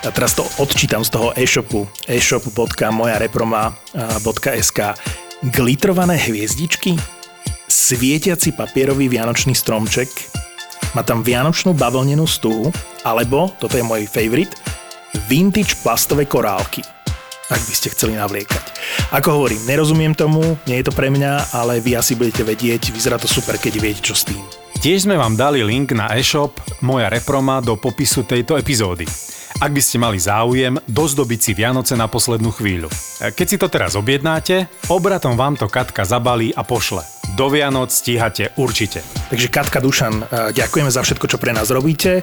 a teraz to odčítam z toho e-shopu e-shop.mojareproma.sk Glitrované hviezdičky, svietiaci papierový vianočný stromček, má tam vianočnú bavlnenú stuhu, alebo, toto je môj favorite, vintage plastové korálky ak by ste chceli navliekať. Ako hovorím, nerozumiem tomu, nie je to pre mňa, ale vy asi budete vedieť, vyzerá to super, keď viete, čo s tým. Tiež sme vám dali link na e-shop Moja Reproma do popisu tejto epizódy. Ak by ste mali záujem dozdobiť si Vianoce na poslednú chvíľu. Keď si to teraz objednáte, obratom vám to Katka zabalí a pošle do Vianoc stíhate určite. Takže Katka Dušan, e, ďakujeme za všetko, čo pre nás robíte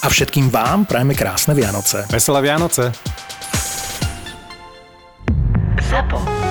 a všetkým vám prajeme krásne Vianoce. Veselé Vianoce. Zapo. Zábrná v podcastovách.